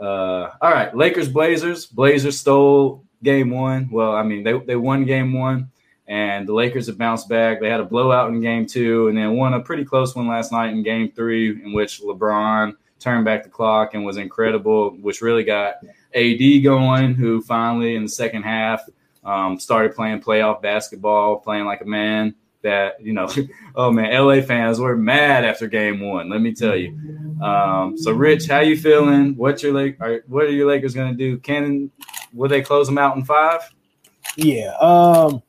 Uh, all right, Lakers Blazers. Blazers stole game one. Well, I mean they they won game one and the Lakers have bounced back. They had a blowout in game two and then won a pretty close one last night in game three, in which LeBron turned back the clock and was incredible, which really got AD going, who finally in the second half um, started playing playoff basketball, playing like a man. That you know, oh man, LA fans were mad after game one. Let me tell you. Um, so, Rich, how you feeling? What's your like? What are your Lakers going to do? Can will they close them out in five? Yeah. Um,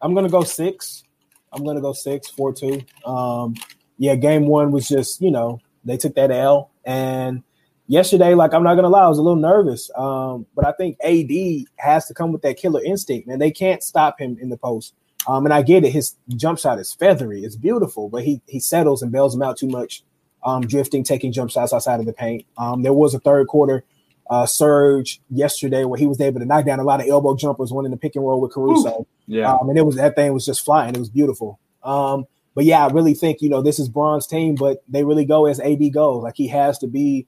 I'm gonna go six. I'm gonna go six, four, two. Um, yeah, game one was just, you know, they took that L. And yesterday, like I'm not gonna lie, I was a little nervous. Um, but I think AD has to come with that killer instinct, and they can't stop him in the post. Um, and I get it, his jump shot is feathery, it's beautiful, but he he settles and bails him out too much, um, drifting, taking jump shots outside of the paint. Um, there was a third quarter uh, surge yesterday where he was able to knock down a lot of elbow jumpers, one in the pick and roll with Caruso. Ooh, yeah, um, and it was that thing was just flying. It was beautiful. Um, but yeah, I really think you know this is Bron's team, but they really go as AD goes. Like he has to be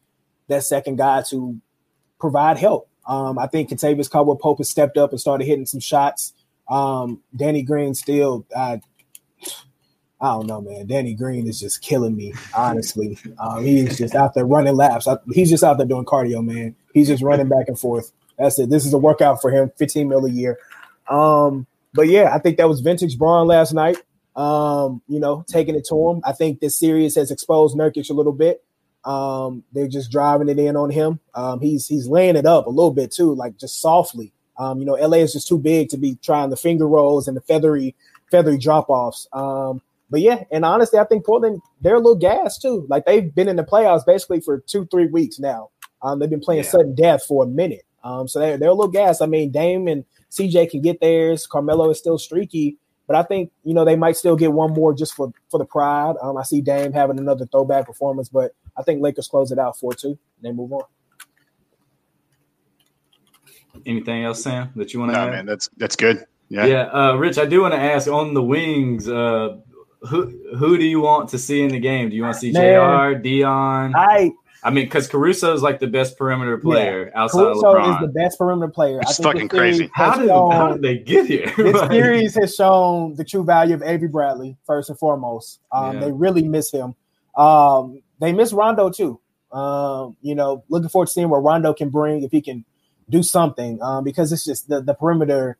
that second guy to provide help. Um, I think Kentavious Caldwell Pope has stepped up and started hitting some shots. Um, Danny Green still, I, I don't know, man. Danny Green is just killing me, honestly. Um, he's just out there running laps. He's just out there doing cardio, man. He's just running back and forth. That's it. This is a workout for him. 15 mil a year. Um, but yeah, I think that was vintage Bron last night. Um, you know, taking it to him. I think this series has exposed Nurkic a little bit. Um, they're just driving it in on him. Um, he's he's laying it up a little bit too, like just softly. Um, you know, LA is just too big to be trying the finger rolls and the feathery feathery drop offs. Um, but yeah, and honestly, I think Portland they're a little gas too. Like they've been in the playoffs basically for two three weeks now. Um, they've been playing yeah. sudden death for a minute. Um, so they're they're a little gas. I mean, Dame and CJ can get theirs. Carmelo is still streaky. But I think you know they might still get one more just for for the pride. Um, I see Dame having another throwback performance, but I think Lakers close it out four two and they move on. Anything else, Sam, that you want to no, add? man, that's that's good. Yeah, yeah. Uh, Rich, I do want to ask on the wings. Uh, who who do you want to see in the game? Do you want to see man, J.R. Dion? I I mean, because Caruso is like the best perimeter player yeah. outside Caruso of LeBron. is the best perimeter player. It's fucking crazy. How did, shown, how did they get here? this series has shown the true value of Avery Bradley first and foremost. Um, yeah. They really miss him. Um, they miss Rondo too. Um, you know, looking forward to seeing what Rondo can bring if he can do something. Um, because it's just the, the perimeter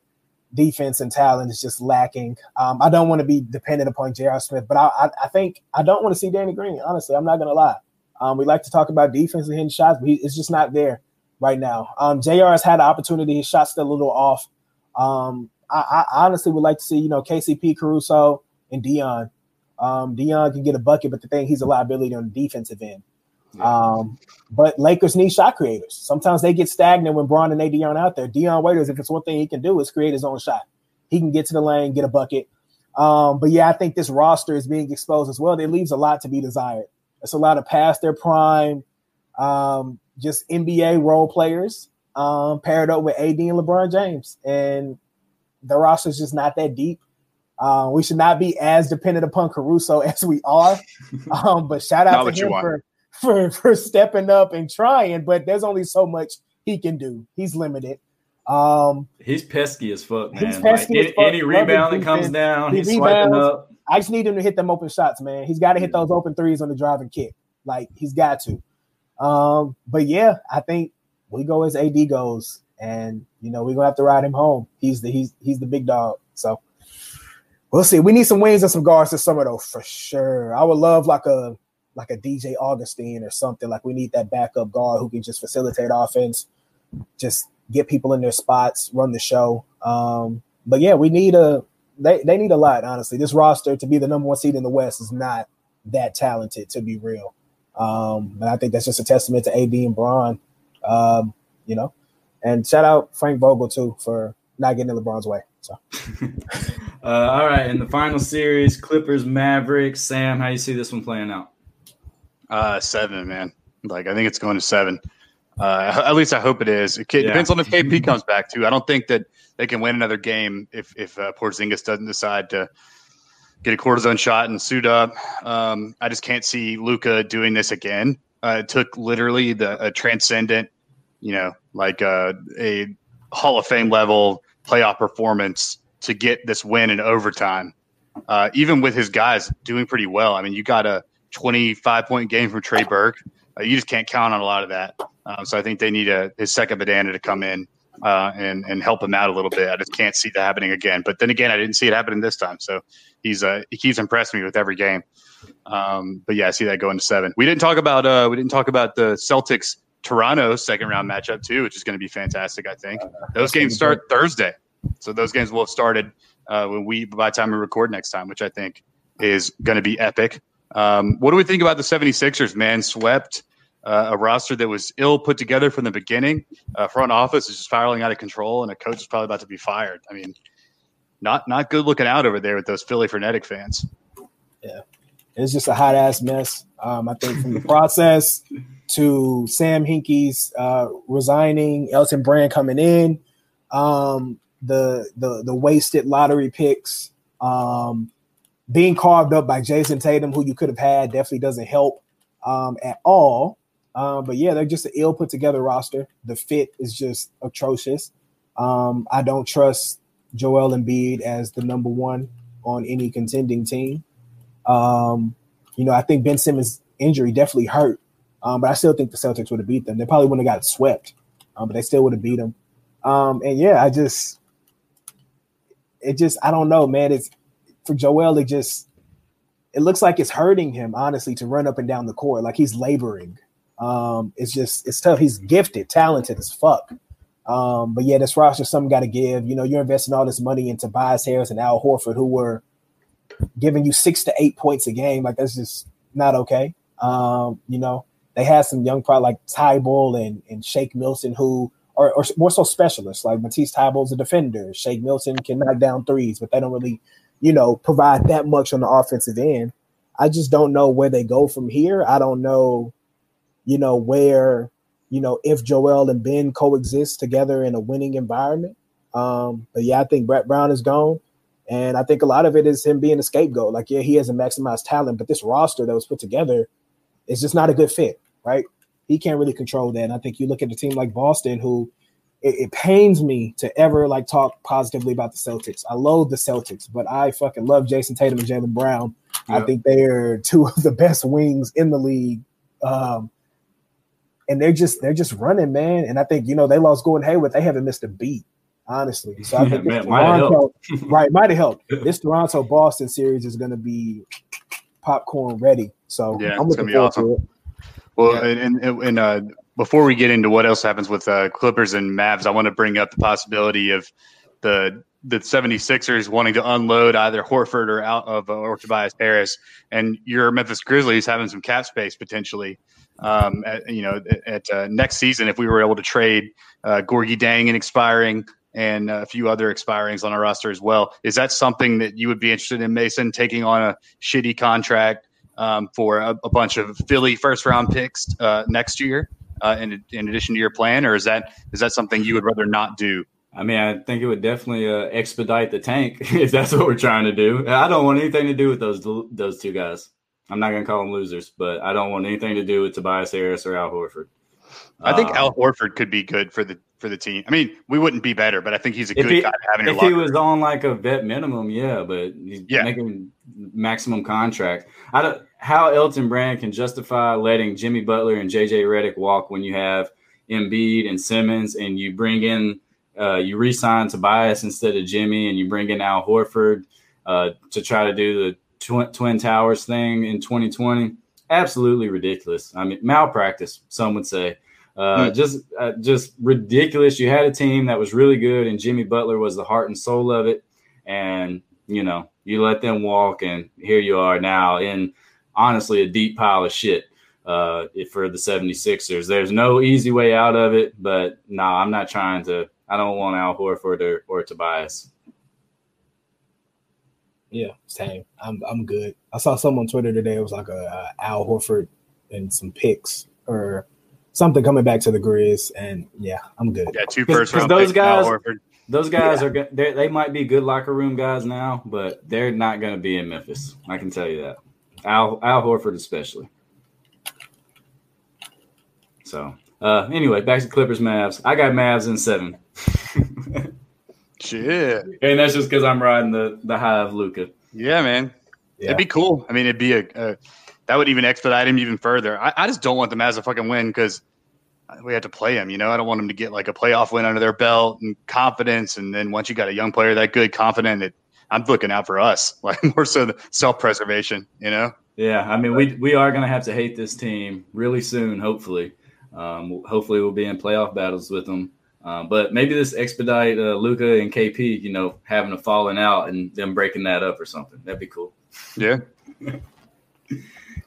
defense and talent is just lacking. Um, I don't want to be dependent upon J.R. Smith, but I, I, I think I don't want to see Danny Green. Honestly, I'm not going to lie. Um, we like to talk about defense and hitting shots, but he, it's just not there right now. Um, J.R. has had an opportunity. His shot's still a little off. Um, I, I, honestly would like to see, you know, KCP, Caruso, and Dion. Um, Dion can get a bucket, but the thing he's a liability on the defensive end. Yeah. Um, but Lakers need shot creators. Sometimes they get stagnant when Bron and AD aren't out there. Dion Waiters, if it's one thing he can do, is create his own shot. He can get to the lane, get a bucket. Um, but yeah, I think this roster is being exposed as well. It leaves a lot to be desired. It's a lot of past their prime, um, just NBA role players um, paired up with AD and LeBron James. And the roster is just not that deep. Uh, we should not be as dependent upon Caruso as we are. Um, but shout out to him for, for, for stepping up and trying. But there's only so much he can do. He's limited. Um, he's pesky as fuck, man. He's pesky like, as fuck. Any rebound that comes down, he's swiping up. I just need him to hit them open shots, man. He's got to hit those open threes on the driving kick. Like he's got to. Um, but yeah, I think we go as AD goes, and you know we're gonna have to ride him home. He's the he's he's the big dog. So we'll see. We need some wings and some guards this summer though, for sure. I would love like a like a DJ Augustin or something. Like we need that backup guard who can just facilitate offense, just get people in their spots, run the show. Um, but yeah, we need a they, they need a lot, honestly. This roster to be the number one seed in the West is not that talented, to be real. Um, and I think that's just a testament to AD and Bron, um, you know. And shout out Frank Vogel too for not getting in LeBron's way. So, uh, all right, in the final series, Clippers Mavericks. Sam, how you see this one playing out? Uh, seven, man. Like I think it's going to seven. Uh, at least I hope it is. It yeah. depends on if KP comes back too. I don't think that they can win another game if if uh, Porzingis doesn't decide to get a cortisone shot and suit up. Um, I just can't see Luka doing this again. Uh, it took literally the a transcendent, you know, like uh, a Hall of Fame level playoff performance to get this win in overtime. Uh, even with his guys doing pretty well. I mean, you got a 25 point game from Trey Burke. Uh, you just can't count on a lot of that. Um, so I think they need a his second banana to come in uh, and and help him out a little bit. I just can't see that happening again. But then again, I didn't see it happening this time. So he's uh, he keeps impressing me with every game. Um, but yeah, I see that going to seven. We didn't talk about uh, we didn't talk about the Celtics Toronto second round matchup too, which is going to be fantastic. I think those games start Thursday, so those games will have started uh, when we by the time we record next time, which I think is going to be epic. Um, what do we think about the 76ers, man? Swept uh, a roster that was ill put together from the beginning. Uh, front office is just spiraling out of control, and a coach is probably about to be fired. I mean, not not good looking out over there with those Philly Frenetic fans. Yeah, it's just a hot ass mess. Um, I think from the process to Sam Hinkie's uh, resigning, Elton Brand coming in, um, the the the wasted lottery picks, um, being carved up by Jayson Tatum, who you could have had, definitely doesn't help um, at all. Um, but yeah, they're just an ill put together roster. The fit is just atrocious. Um, I don't trust Joel Embiid as the number one on any contending team. Um, you know, I think Ben Simmons' injury definitely hurt, um, but I still think the Celtics would have beat them. They probably wouldn't have got swept, um, but they still would have beat them. And yeah, I just, it just, I don't know, man. It's for Joel. It just, it looks like it's hurting him, honestly, to run up and down the court. Like he's laboring. Um, it's just, it's tough. He's gifted, talented as fuck. Um, but yeah, this roster, something got to give. You know, you're investing all this money into Tobias Harris and Al Horford, who were giving you six to eight points a game. Like that's just not okay. Um, you know, they had some young pro like Thybulle and and Shake Milton who are, more so specialists. Like Matisse Thybulle's a defender. Shake Milton can knock down threes, but they don't really, you know, provide that much on the offensive end. I just don't know where they go from here. I don't know, you know, where, you know, if Joel and Ben coexist together in a winning environment. Um, but yeah, I think Brett Brown is gone. And I think a lot of it is him being a scapegoat. Like, yeah, he hasn't maximized talent, but this roster that was put together is just not a good fit, right? He can't really control that. And I think you look at a team like Boston, who it, it, pains me to ever like talk positively about the Celtics. I loathe the Celtics, but I fucking love Jayson Tatum and Jaylen Brown. I think they are two of the best wings in the league. Um, and they're just they're just running, man. And I think you know they lost Gordon Hayward. They haven't missed a beat honestly. So I think Man, Toronto, right, might have helped. This Toronto Boston series is going to be popcorn ready. So yeah, I'm looking forward awesome. to it. Well, yeah. and, and, and uh, before we get into what else happens with uh, Clippers and Mavs, I want to bring up the possibility of the the 76ers wanting to unload either Horford or out of uh, or Tobias Harris, and your Memphis Grizzlies having some cap space potentially. Um, at, you know, at, uh, next season, if we were able to trade uh, Gorgui Dieng and expiring, and a few other expirings on our roster as well. Is that something that you would be interested in, Mason, taking on a shitty contract um, for a, a, bunch of Philly first round picks uh, next year, uh, in, in addition to your plan, or is that is that something you would rather not do? I mean, I think it would definitely uh, expedite the tank if that's what we're trying to do. I don't want anything to do with those those two guys. I'm not going to call them losers, but I don't want anything to do with Tobias Harris or Al Horford. I think um, Al Horford could be good for the for the team. I mean, we wouldn't be better, but I think he's a good he, guy to have in your If he was on like a vet minimum, yeah, but he's yeah. making maximum contract. I don't how Elton Brand can justify letting Jimmy Butler and JJ Redick walk when you have Embiid and Simmons and you bring in uh, you re-sign Tobias instead of Jimmy and you bring in Al Horford uh, to try to do the tw- Twin Towers thing in 2020. Absolutely ridiculous. I mean, malpractice, some would say. Uh, mm. Just, uh, just ridiculous. You had a team that was really good, and Jimmy Butler was the heart and soul of it. And you know, you let them walk, and here you are now in honestly a deep pile of shit uh, for the 76ers. There's no easy way out of it, but no, nah, I'm not trying to. I don't want Al Horford or, or Tobias. Yeah, same. I'm I'm good. I saw some on Twitter today. It was like a, a Al Horford and some picks or something coming back to the Grizz, and yeah, I'm good. Yeah, two first round. Those guys, those guys yeah. are they might be good locker room guys now, but they're not going to be in Memphis. I can tell you that. Al Al Horford especially. So uh, anyway, back to Clippers Mavs. I got Mavs in seven. Shit. And that's just because I'm riding the the high of Luka. Yeah, man. Yeah. It'd be cool. I mean, it'd be a, a that would even expedite him even further. I, I just don't want the Mavs to fucking win because we have to play him. You know, I don't want them to get like a playoff win under their belt and confidence. And then once you got a young player that good, confident, it, I'm looking out for us, like more so the self preservation. You know. Yeah, I mean, we we are going to have to hate this team really soon. Hopefully, um, hopefully we'll be in playoff battles with them. Um, but maybe this expedite uh, Luka and KP, you know, having a falling out and them breaking that up or something. That'd be cool. Yeah.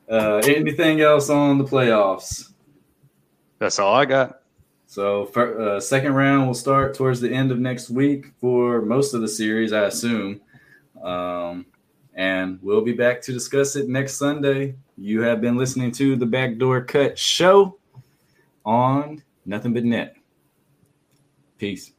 Uh, anything else on the playoffs? That's all I got. So, for, uh, second round will start towards the end of next week for most of the series, I assume. Um, and we'll be back to discuss it next Sunday. You have been listening to the Backdoor Cut Show on Nothing But Net. Peace.